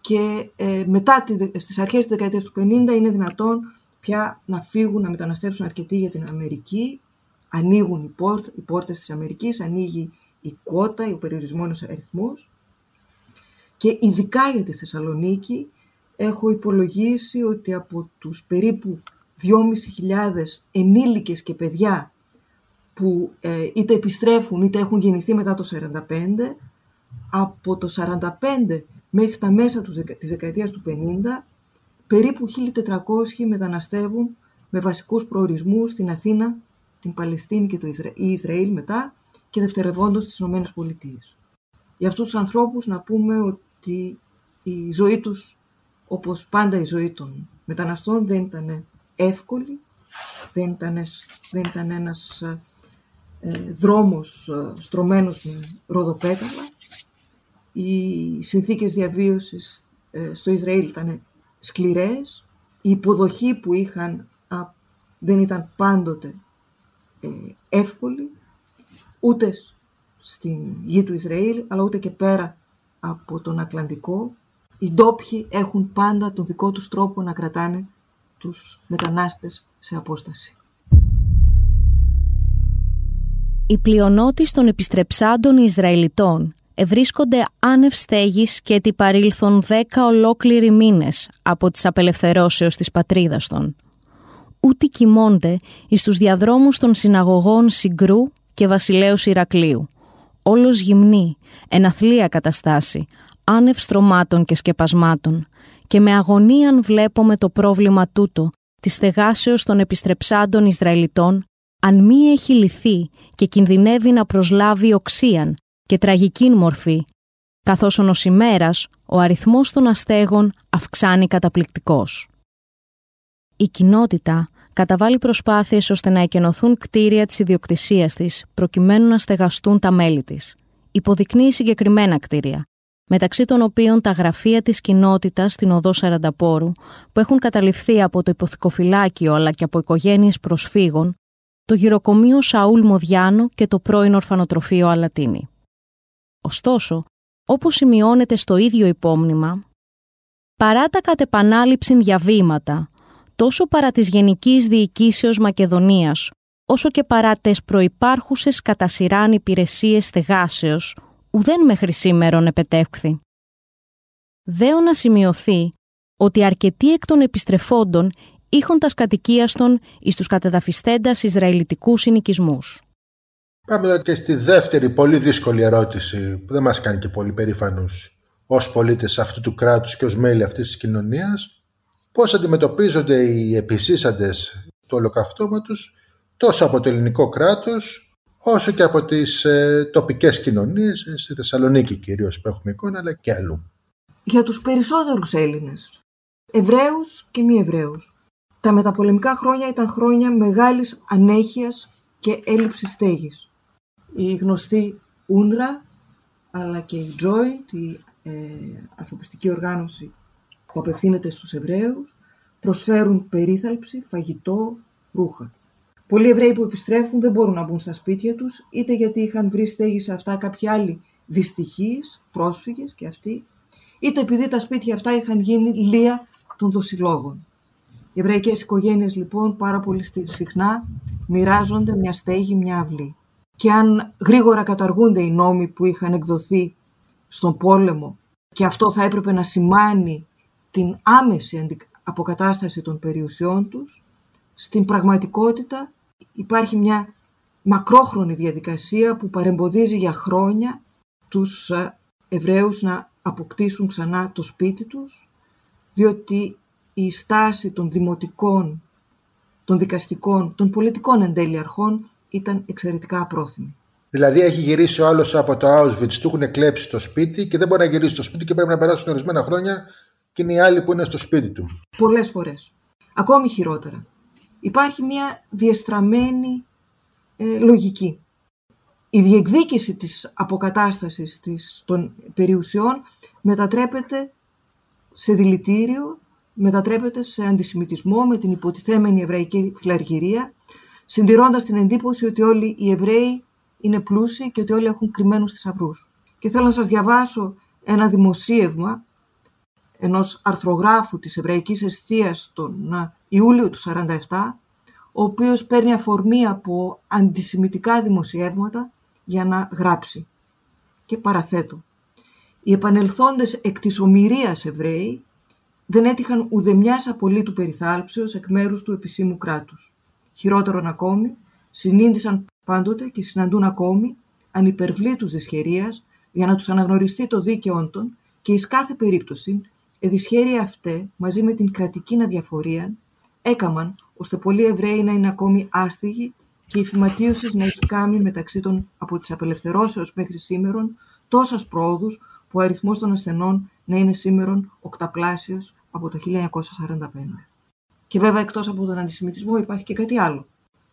και ε, μετά τη, στις αρχές της δεκαετίας του 50 είναι δυνατόν πια να φύγουν, να μεταναστεύσουν αρκετοί για την Αμερική. Ανοίγουν οι, πόρτ, οι πόρτες της Αμερικής, ανοίγει η κότα, ο περιορισμένος αριθμός. Και ειδικά για τη Θεσσαλονίκη έχω υπολογίσει ότι από τους περίπου 2.500 ενήλικες και παιδιά που ε, είτε επιστρέφουν είτε έχουν γεννηθεί μετά το 45, από το 45 μέχρι τα μέσα της δεκαετίας του 50 περίπου 1.400 μεταναστεύουν με βασικούς προορισμούς στην Αθήνα, την Παλαιστίνη και το Ισραήλ μετά και δευτερευόντως στις Ηνωμένες Πολιτείες. Για αυτούς τους ανθρώπους να πούμε ότι η ζωή τους, όπως πάντα η ζωή των μεταναστών, δεν ήταν εύκολη, δεν ήταν, δεν ήταν ένας ε, δρόμος ε, στρωμένος με ροδοπέταλα. Οι συνθήκες διαβίωσης ε, στο Ισραήλ ήταν σκληρές. Η υποδοχή που είχαν δεν ήταν πάντοτε ε, εύκολη, ούτε στην γη του Ισραήλ, αλλά ούτε και πέρα από τον Ατλαντικό. Οι ντόπιοι έχουν πάντα τον δικό τους τρόπο να κρατάνε τους μετανάστες σε απόσταση. Οι πλειονότης των επιστρεψάντων Ισραηλιτών ευρίσκονται άνευ στέγης και τι παρήλθον δέκα ολόκληροι μήνες από τις απελευθερώσεως της πατρίδας των. Ούτε κοιμώνται εις τους διαδρόμους των συναγωγών Συγκρού και Βασιλέως Ηρακλείου. Όλος γυμνή, εναθλία καταστάση, άνευ στρωμάτων και σκεπασμάτων και με αγωνίαν βλέπουμε το πρόβλημα τούτο της στεγάσεως των επιστρεψάντων Ισραηλιτών αν μη έχει λυθεί και κινδυνεύει να προσλάβει οξίαν και τραγική μορφή, καθώς ο ημέρας ο αριθμός των αστέγων αυξάνει καταπληκτικός. Η κοινότητα καταβάλει προσπάθειες ώστε να εκενωθούν κτίρια της ιδιοκτησίας της προκειμένου να στεγαστούν τα μέλη της. Υποδεικνύει συγκεκριμένα κτίρια, μεταξύ των οποίων τα γραφεία της κοινότητας στην οδό Σαρανταπόρου, που έχουν καταληφθεί από το υποθηκοφυλάκιο αλλά και από οικογένειες προσφύγων, το γυροκομείο Σαούλ Μοδιάνο και το πρώην ορφανοτροφείο Αλατίνη. Ωστόσο, όπως σημειώνεται στο ίδιο υπόμνημα, παρά τα κατ' επανάληψη διαβήματα, τόσο παρά της Γενικής Διοικήσεως Μακεδονίας, όσο και παρά τες προϋπάρχουσες κατά σειράν υπηρεσίες στεγάσεως, ουδέν μέχρι σήμερον επετεύχθη. Δέο να σημειωθεί ότι αρκετοί εκ των επιστρεφόντων είχαν τα κατοικίαστον εις τους κατεδαφιστέντας Ισραηλιτικούς συνοικισμούς. Πάμε τώρα και στη δεύτερη πολύ δύσκολη ερώτηση που δεν μας κάνει και πολύ περήφανους ως πολίτες αυτού του κράτους και ως μέλη αυτής της κοινωνίας. Πώς αντιμετωπίζονται οι επισύσαντες του ολοκαυτώματος τόσο από το ελληνικό κράτος όσο και από τις ε, τοπικές κοινωνίες, ε, στη Θεσσαλονίκη κυρίως που έχουμε εικόνα, αλλά και αλλού. Για τους περισσότερους Έλληνες, Εβραίους και μη Εβραίους, τα μεταπολεμικά χρόνια ήταν χρόνια μεγάλης ανέχειας και έλλειψης στέγης η γνωστή Ούνρα αλλά και η Joy, τη ε, ανθρωπιστική οργάνωση που απευθύνεται στους Εβραίους, προσφέρουν περίθαλψη, φαγητό, ρούχα. Πολλοί Εβραίοι που επιστρέφουν δεν μπορούν να μπουν στα σπίτια τους, είτε γιατί είχαν βρει στέγη σε αυτά κάποιοι άλλοι δυστυχείς, πρόσφυγες και αυτοί, είτε επειδή τα σπίτια αυτά είχαν γίνει λία των δοσιλόγων. Οι εβραϊκές οικογένειες λοιπόν πάρα πολύ συχνά μοιράζονται μια στέγη, μια αυλή και αν γρήγορα καταργούνται οι νόμοι που είχαν εκδοθεί στον πόλεμο και αυτό θα έπρεπε να σημάνει την άμεση αποκατάσταση των περιουσιών τους, στην πραγματικότητα υπάρχει μια μακρόχρονη διαδικασία που παρεμποδίζει για χρόνια τους ε, Εβραίους να αποκτήσουν ξανά το σπίτι τους, διότι η στάση των δημοτικών, των δικαστικών, των πολιτικών εν τέλει αρχών ήταν εξαιρετικά απρόθυμη. Δηλαδή έχει γυρίσει ο άλλος από το Auschwitz, του έχουν κλέψει το σπίτι και δεν μπορεί να γυρίσει στο σπίτι και πρέπει να περάσουν ορισμένα χρόνια και είναι οι άλλοι που είναι στο σπίτι του. Πολλές φορές. Ακόμη χειρότερα. Υπάρχει μια διεστραμμένη ε, λογική. Η διεκδίκηση της αποκατάστασης της, των περιουσιών μετατρέπεται σε δηλητήριο, μετατρέπεται σε αντισημιτισμό με την υποτιθέμενη εβραϊκή φιλαργυρία συντηρώντας την εντύπωση ότι όλοι οι Εβραίοι είναι πλούσιοι και ότι όλοι έχουν κρυμμένους θησαυρούς. Και θέλω να σας διαβάσω ένα δημοσίευμα ενός αρθρογράφου της Εβραϊκής Εστίας τον ε, Ιούλιο του 1947, ο οποίος παίρνει αφορμή από αντισημιτικά δημοσιεύματα για να γράψει. Και παραθέτω. Οι επανελθόντες εκ της ομοιρίας Εβραίοι δεν έτυχαν ουδεμιάς απολύτου περιθάλψεως εκ μέρους του επισήμου κράτους. Χειρότερον ακόμη, συνήντησαν πάντοτε και συναντούν ακόμη ανυπερβλήτους δυσχερίας για να τους αναγνωριστεί το δίκαιόν των και εις κάθε περίπτωση εδυσχέρεια αυτέ μαζί με την κρατική αδιαφορία έκαμαν ώστε πολλοί Εβραίοι να είναι ακόμη άστιγοι και η φυματίωση να έχει κάνει μεταξύ των από τις απελευθερώσεως μέχρι σήμερον τόσας πρόοδους που ο αριθμός των ασθενών να είναι σήμερον οκταπλάσιος από το 1945. Και βέβαια εκτός από τον αντισημιτισμό υπάρχει και κάτι άλλο.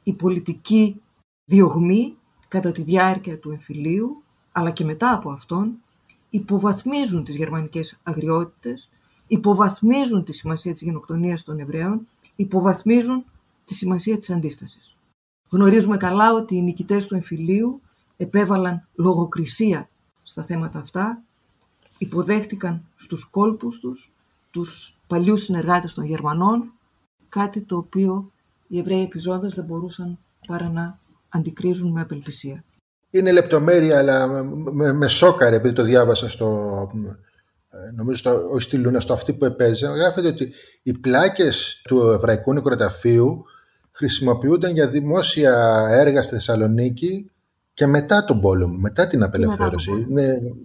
Η πολιτική διωγμή κατά τη διάρκεια του εμφυλίου, αλλά και μετά από αυτόν, υποβαθμίζουν τις γερμανικές αγριότητες, υποβαθμίζουν τη σημασία της γενοκτονίας των Εβραίων, υποβαθμίζουν τη σημασία της αντίστασης. Γνωρίζουμε καλά ότι οι νικητές του εμφυλίου επέβαλαν λογοκρισία στα θέματα αυτά, υποδέχτηκαν στους κόλπους τους τους παλιούς συνεργάτες των Γερμανών κάτι το οποίο οι Εβραίοι επιζώντας δεν μπορούσαν παρά να αντικρίζουν με απελπισία. Είναι λεπτομέρεια, αλλά με, με σόκαρε επειδή το διάβασα στο, ε, νομίζω στο, όχι στη Λούνα, στο αυτή που επέζε, γράφεται ότι οι πλάκες του Εβραϊκού Νεκροταφείου χρησιμοποιούνταν για δημόσια έργα στη Θεσσαλονίκη και μετά τον πόλεμο, μετά την απελευθέρωση. Και μετά τον,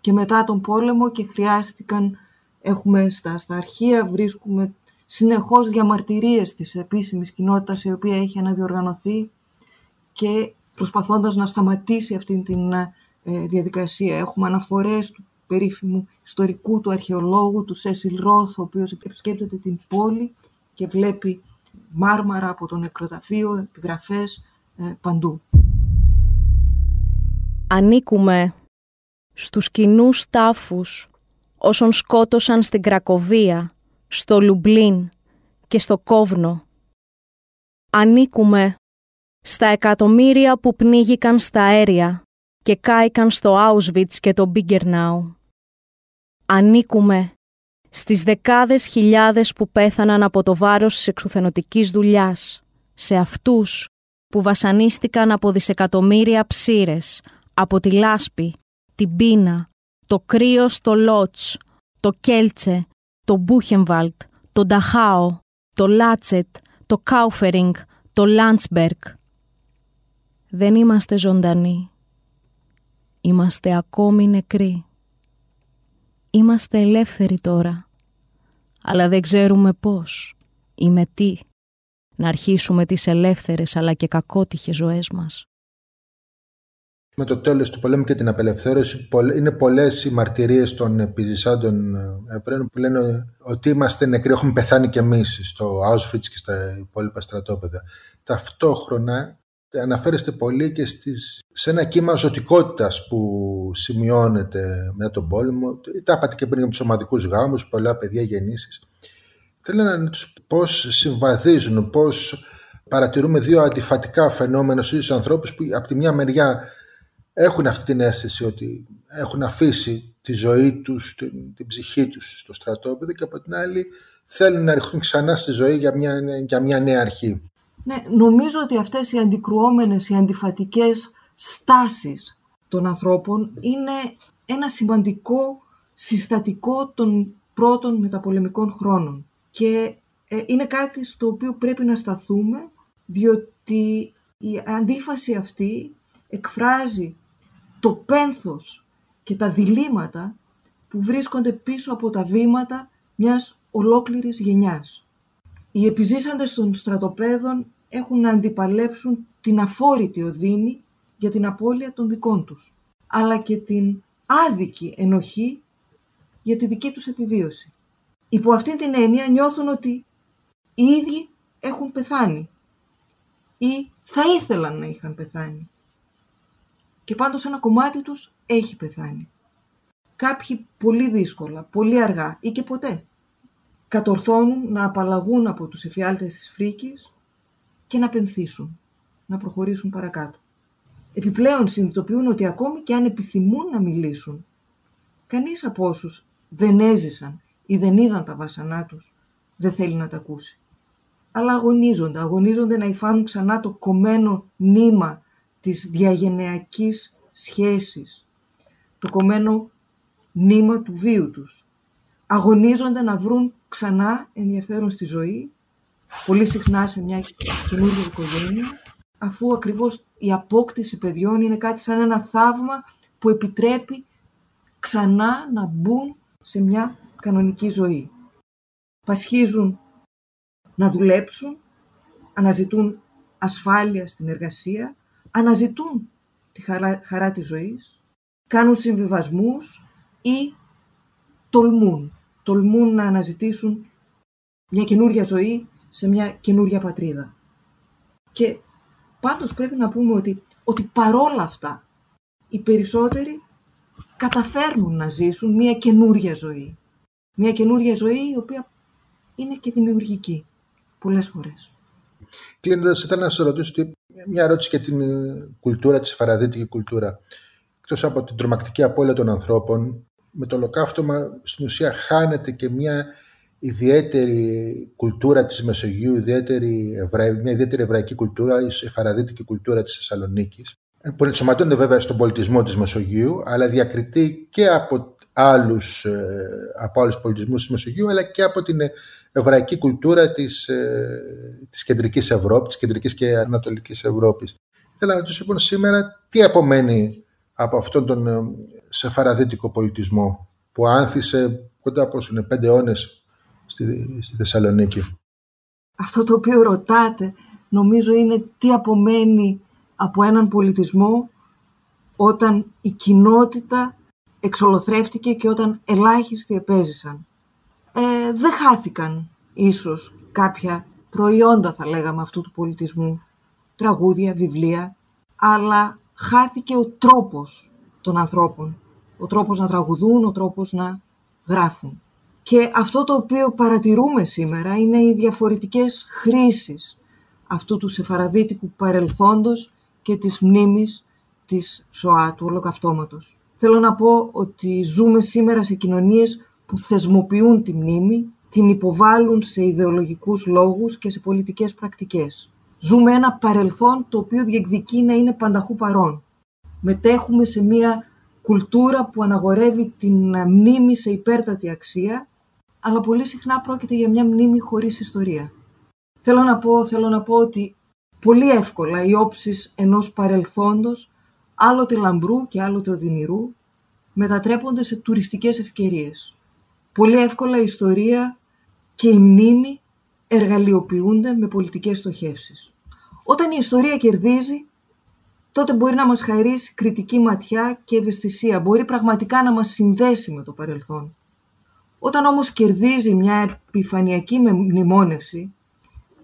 και μετά τον πόλεμο και χρειάστηκαν, έχουμε στα, στα αρχεία, βρίσκουμε συνεχώς διαμαρτυρίες της επίσημης κοινότητας η οποία έχει αναδιοργανωθεί και προσπαθώντας να σταματήσει αυτή τη ε, διαδικασία. Έχουμε αναφορές του περίφημου ιστορικού του αρχαιολόγου, του Σέσιλ Ρόθ, ο οποίος επισκέπτεται την πόλη και βλέπει μάρμαρα από το νεκροταφείο, επιγραφές ε, παντού. Ανήκουμε στους κοινούς τάφους όσων σκότωσαν στην Κρακοβία, στο Λουμπλίν και στο Κόβνο. Ανήκουμε στα εκατομμύρια που πνίγηκαν στα αέρια και κάηκαν στο Auschwitz και το Μπίγκερνάου. Ανήκουμε στις δεκάδες χιλιάδες που πέθαναν από το βάρος της εξουθενωτικής δουλειάς, σε αυτούς που βασανίστηκαν από δισεκατομμύρια ψήρες, από τη λάσπη, την πείνα, το κρύος στο Λότς, το Κέλτσε, το Μπούχεμβαλτ, το Νταχάο, το Λάτσετ, το Κάουφερινγκ, το Λάντσμπεργκ. Δεν είμαστε ζωντανοί. Είμαστε ακόμη νεκροί. Είμαστε ελεύθεροι τώρα, αλλά δεν ξέρουμε πώς ή με τι να αρχίσουμε τις ελεύθερες αλλά και κακότυχες ζωές μας. Με το τέλος του πολέμου και την απελευθέρωση είναι πολλές οι μαρτυρίες των επιζησάντων Εβραίων που λένε ότι είμαστε νεκροί, έχουμε πεθάνει και εμείς στο Auschwitz και στα υπόλοιπα στρατόπεδα. Ταυτόχρονα αναφέρεστε πολύ και στις, σε ένα κύμα ζωτικότητας που σημειώνεται μετά τον πόλεμο. Τα είπατε και πριν από τους ομαδικούς γάμους, πολλά παιδιά γεννήσεις. Θέλω να τους πώς συμβαδίζουν, πώς παρατηρούμε δύο αντιφατικά φαινόμενα στους ίδιους ανθρώπους που από τη μια μεριά έχουν αυτή την αίσθηση ότι έχουν αφήσει τη ζωή τους, την, την ψυχή τους στο στρατόπεδο και από την άλλη θέλουν να ριχθούν ξανά στη ζωή για μια, για μια νέα αρχή. Ναι, νομίζω ότι αυτές οι αντικρουόμενες, οι αντιφατικές στάσεις των ανθρώπων είναι ένα σημαντικό συστατικό των πρώτων μεταπολεμικών χρόνων. Και ε, είναι κάτι στο οποίο πρέπει να σταθούμε, διότι η αντίφαση αυτή εκφράζει το πένθος και τα διλήμματα που βρίσκονται πίσω από τα βήματα μιας ολόκληρης γενιάς. Οι επιζήσαντες των στρατοπέδων έχουν να αντιπαλέψουν την αφόρητη οδύνη για την απώλεια των δικών τους, αλλά και την άδικη ενοχή για τη δική τους επιβίωση. Υπό αυτήν την έννοια νιώθουν ότι οι ίδιοι έχουν πεθάνει ή θα ήθελαν να είχαν πεθάνει. Και πάντως ένα κομμάτι τους έχει πεθάνει. Κάποιοι πολύ δύσκολα, πολύ αργά ή και ποτέ κατορθώνουν να απαλλαγούν από τους εφιάλτες της φρίκης και να πενθήσουν, να προχωρήσουν παρακάτω. Επιπλέον συνειδητοποιούν ότι ακόμη και αν επιθυμούν να μιλήσουν, κανείς από όσους δεν έζησαν ή δεν είδαν τα βάσανά τους, δεν θέλει να τα ακούσει. Αλλά αγωνίζονται, αγωνίζονται να υφάνουν ξανά το κομμένο νήμα της διαγενειακής σχέσης, το κομμένο νήμα του βίου τους. Αγωνίζονται να βρουν ξανά ενδιαφέρον στη ζωή, πολύ συχνά σε μια καινούργια οικογένεια, αφού ακριβώς η απόκτηση παιδιών είναι κάτι σαν ένα θαύμα που επιτρέπει ξανά να μπουν σε μια κανονική ζωή. Πασχίζουν να δουλέψουν, αναζητούν ασφάλεια στην εργασία, αναζητούν τη χαρά, χαρά της ζωής, κάνουν συμβιβασμούς ή τολμούν τολμούν να αναζητήσουν μια καινούρια ζωή σε μια καινούρια πατρίδα. Και πάντως πρέπει να πούμε ότι, ότι παρόλα αυτά οι περισσότεροι καταφέρνουν να ζήσουν μια καινούρια ζωή. Μια καινούρια ζωή η οποία είναι και δημιουργική πολλές φορές. Κλείνοντας, ήθελα να σα ρωτήσω μια ερώτηση για την κουλτούρα, τη φαραδίτικη κουλτούρα. Εκτός από την τρομακτική απώλεια των ανθρώπων, με το ολοκαύτωμα στην ουσία χάνεται και μια ιδιαίτερη κουλτούρα της Μεσογείου, ιδιαίτερη μια ιδιαίτερη εβραϊκή κουλτούρα, η σεφαραδίτικη κουλτούρα της Θεσσαλονίκης. Που ενσωματώνεται βέβαια στον πολιτισμό της Μεσογείου, αλλά διακριτεί και από άλλους, ε, από άλλους πολιτισμούς της Μεσογείου, αλλά και από την εβραϊκή κουλτούρα της, ε, της κεντρικής Ευρώπης, της κεντρικής και ανατολικής Ευρώπης. Θέλω να ρωτήσω λοιπόν σήμερα τι απομένει από αυτόν τον ε, σεφαραδίτικο πολιτισμό που άνθησε κοντά από είναι πέντε αιώνες στη, στη Θεσσαλονίκη. Αυτό το οποίο ρωτάτε νομίζω είναι τι απομένει από έναν πολιτισμό όταν η κοινότητα εξολοθρεύτηκε και όταν ελάχιστοι επέζησαν. Ε, δεν χάθηκαν ίσως κάποια προϊόντα θα λέγαμε αυτού του πολιτισμού, τραγούδια, βιβλία, αλλά χάθηκε ο τρόπος των ανθρώπων, ο τρόπος να τραγουδούν, ο τρόπος να γράφουν. Και αυτό το οποίο παρατηρούμε σήμερα είναι οι διαφορετικές χρήσεις αυτού του σεφαραδίτικου παρελθόντος και της μνήμης της ΣΟΑ, του ολοκαυτώματος. Θέλω να πω ότι ζούμε σήμερα σε κοινωνίες που θεσμοποιούν τη μνήμη, την υποβάλλουν σε ιδεολογικούς λόγους και σε πολιτικές πρακτικές. Ζούμε ένα παρελθόν το οποίο διεκδικεί να είναι πανταχού παρόν. Μετέχουμε σε μια κουλτούρα που αναγορεύει την μνήμη σε υπέρτατη αξία, αλλά πολύ συχνά πρόκειται για μια μνήμη χωρίς ιστορία. Θέλω να πω, θέλω να πω ότι πολύ εύκολα οι όψεις ενός παρελθόντος, άλλοτε λαμπρού και άλλοτε οδυνηρού, μετατρέπονται σε τουριστικές ευκαιρίες. Πολύ εύκολα η ιστορία και η μνήμη εργαλειοποιούνται με πολιτικές στοχεύσεις. Όταν η ιστορία κερδίζει, τότε μπορεί να μας χαρίσει κριτική ματιά και ευαισθησία. Μπορεί πραγματικά να μας συνδέσει με το παρελθόν. Όταν όμως κερδίζει μια επιφανειακή μνημόνευση,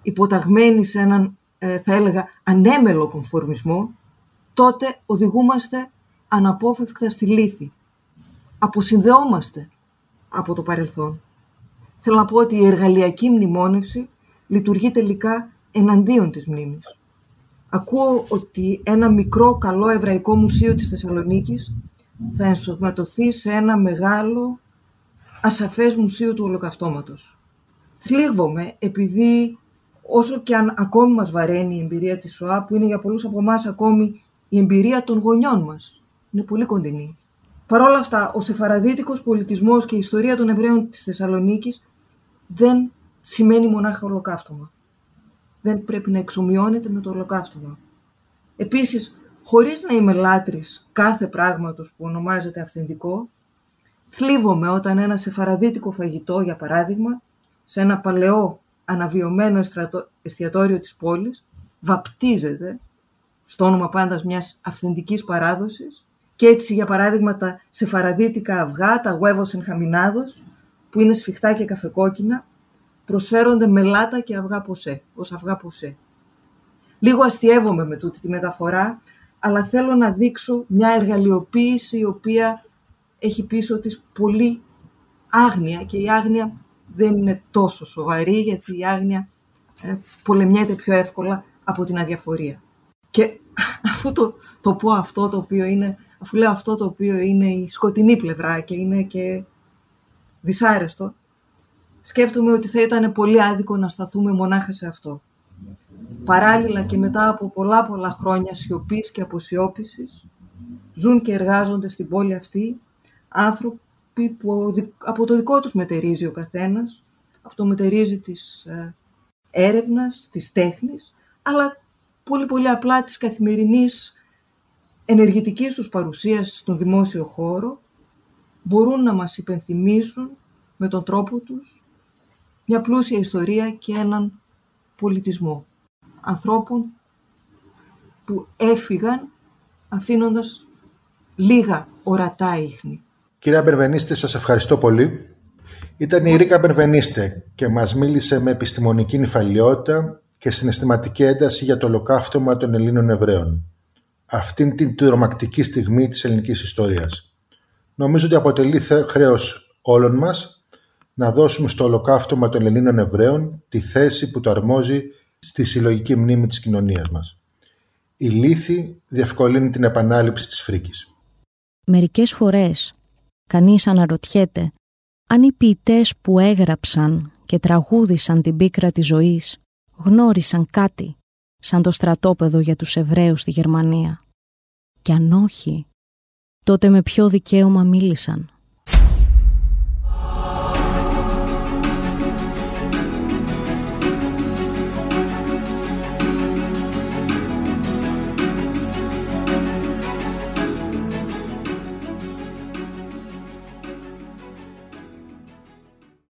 υποταγμένη σε έναν, ε, θα έλεγα, ανέμελο κομφορμισμό, τότε οδηγούμαστε αναπόφευκτα στη λύθη. Αποσυνδεόμαστε από το παρελθόν. Θέλω να πω ότι η εργαλειακή μνημόνευση λειτουργεί τελικά εναντίον της μνήμης. Ακούω ότι ένα μικρό καλό εβραϊκό μουσείο της Θεσσαλονίκης θα ενσωματωθεί σε ένα μεγάλο ασαφές μουσείο του ολοκαυτώματος. Θλίβομαι επειδή όσο και αν ακόμη μας βαραίνει η εμπειρία της ΣΟΑ, που είναι για πολλούς από εμάς ακόμη η εμπειρία των γονιών μας, είναι πολύ κοντινή. Παρ' όλα αυτά, ο σεφαραδίτικος πολιτισμός και η ιστορία των Εβραίων της Θεσσαλονίκης δεν σημαίνει μονάχα ολοκαύτωμα. Δεν πρέπει να εξομοιώνεται με το ολοκαύτωμα. Επίσης, χωρίς να είμαι λάτρης κάθε πράγματος που ονομάζεται αυθεντικό, θλίβομαι όταν ένα σεφαραδίτικο φαγητό, για παράδειγμα, σε ένα παλαιό αναβιωμένο εστιατόριο της πόλης, βαπτίζεται στο όνομα πάντας μιας αυθεντικής παράδοσης και έτσι, για παράδειγμα, τα σεφαραδίτικα αυγά, τα huevos enjaminados, που είναι σφιχτά και καφεκόκκινα, προσφέρονται με λάτα και αυγά ποσέ, ως αυγά ποσέ. Λίγο αστειεύομαι με τούτη τη μεταφορά, αλλά θέλω να δείξω μια εργαλειοποίηση η οποία έχει πίσω της πολύ άγνοια και η άγνοια δεν είναι τόσο σοβαρή γιατί η άγνοια ε, πολεμιέται πιο εύκολα από την αδιαφορία. Και <laughs> αφού το, το πω αυτό το οποίο είναι αφού λέω αυτό το οποίο είναι η σκοτεινή πλευρά και είναι και δυσάρεστο, σκέφτομαι ότι θα ήταν πολύ άδικο να σταθούμε μονάχα σε αυτό. Παράλληλα και μετά από πολλά πολλά χρόνια σιωπής και αποσιώπησης, ζουν και εργάζονται στην πόλη αυτή άνθρωποι που από το δικό τους μετερίζει ο καθένας, από το μετερίζει της ε, έρευνας, της τέχνης, αλλά πολύ πολύ απλά της καθημερινής ενεργητικής τους παρουσίας στον δημόσιο χώρο μπορούν να μας υπενθυμίσουν με τον τρόπο τους μια πλούσια ιστορία και έναν πολιτισμό ανθρώπων που έφυγαν αφήνοντας λίγα ορατά ίχνη. Κυρία Μπερβενίστε, σας ευχαριστώ πολύ. Ήταν η Ρίκα Μπερβενίστε και μας μίλησε με επιστημονική νυφαλιότητα και συναισθηματική ένταση για το ολοκαύτωμα των Ελλήνων Εβραίων αυτήν την τρομακτική στιγμή της ελληνικής ιστορίας. Νομίζω ότι αποτελεί χρέος όλων μας να δώσουμε στο ολοκαύτωμα των Ελλήνων Εβραίων τη θέση που το αρμόζει στη συλλογική μνήμη της κοινωνίας μας. Η λύθη διευκολύνει την επανάληψη της φρίκης. Μερικές φορές κανείς αναρωτιέται αν οι ποιητές που έγραψαν και τραγούδισαν την πίκρα της ζωής γνώρισαν κάτι σαν το στρατόπεδο για τους Εβραίους στη Γερμανία. Κι αν όχι, τότε με ποιο δικαίωμα μίλησαν;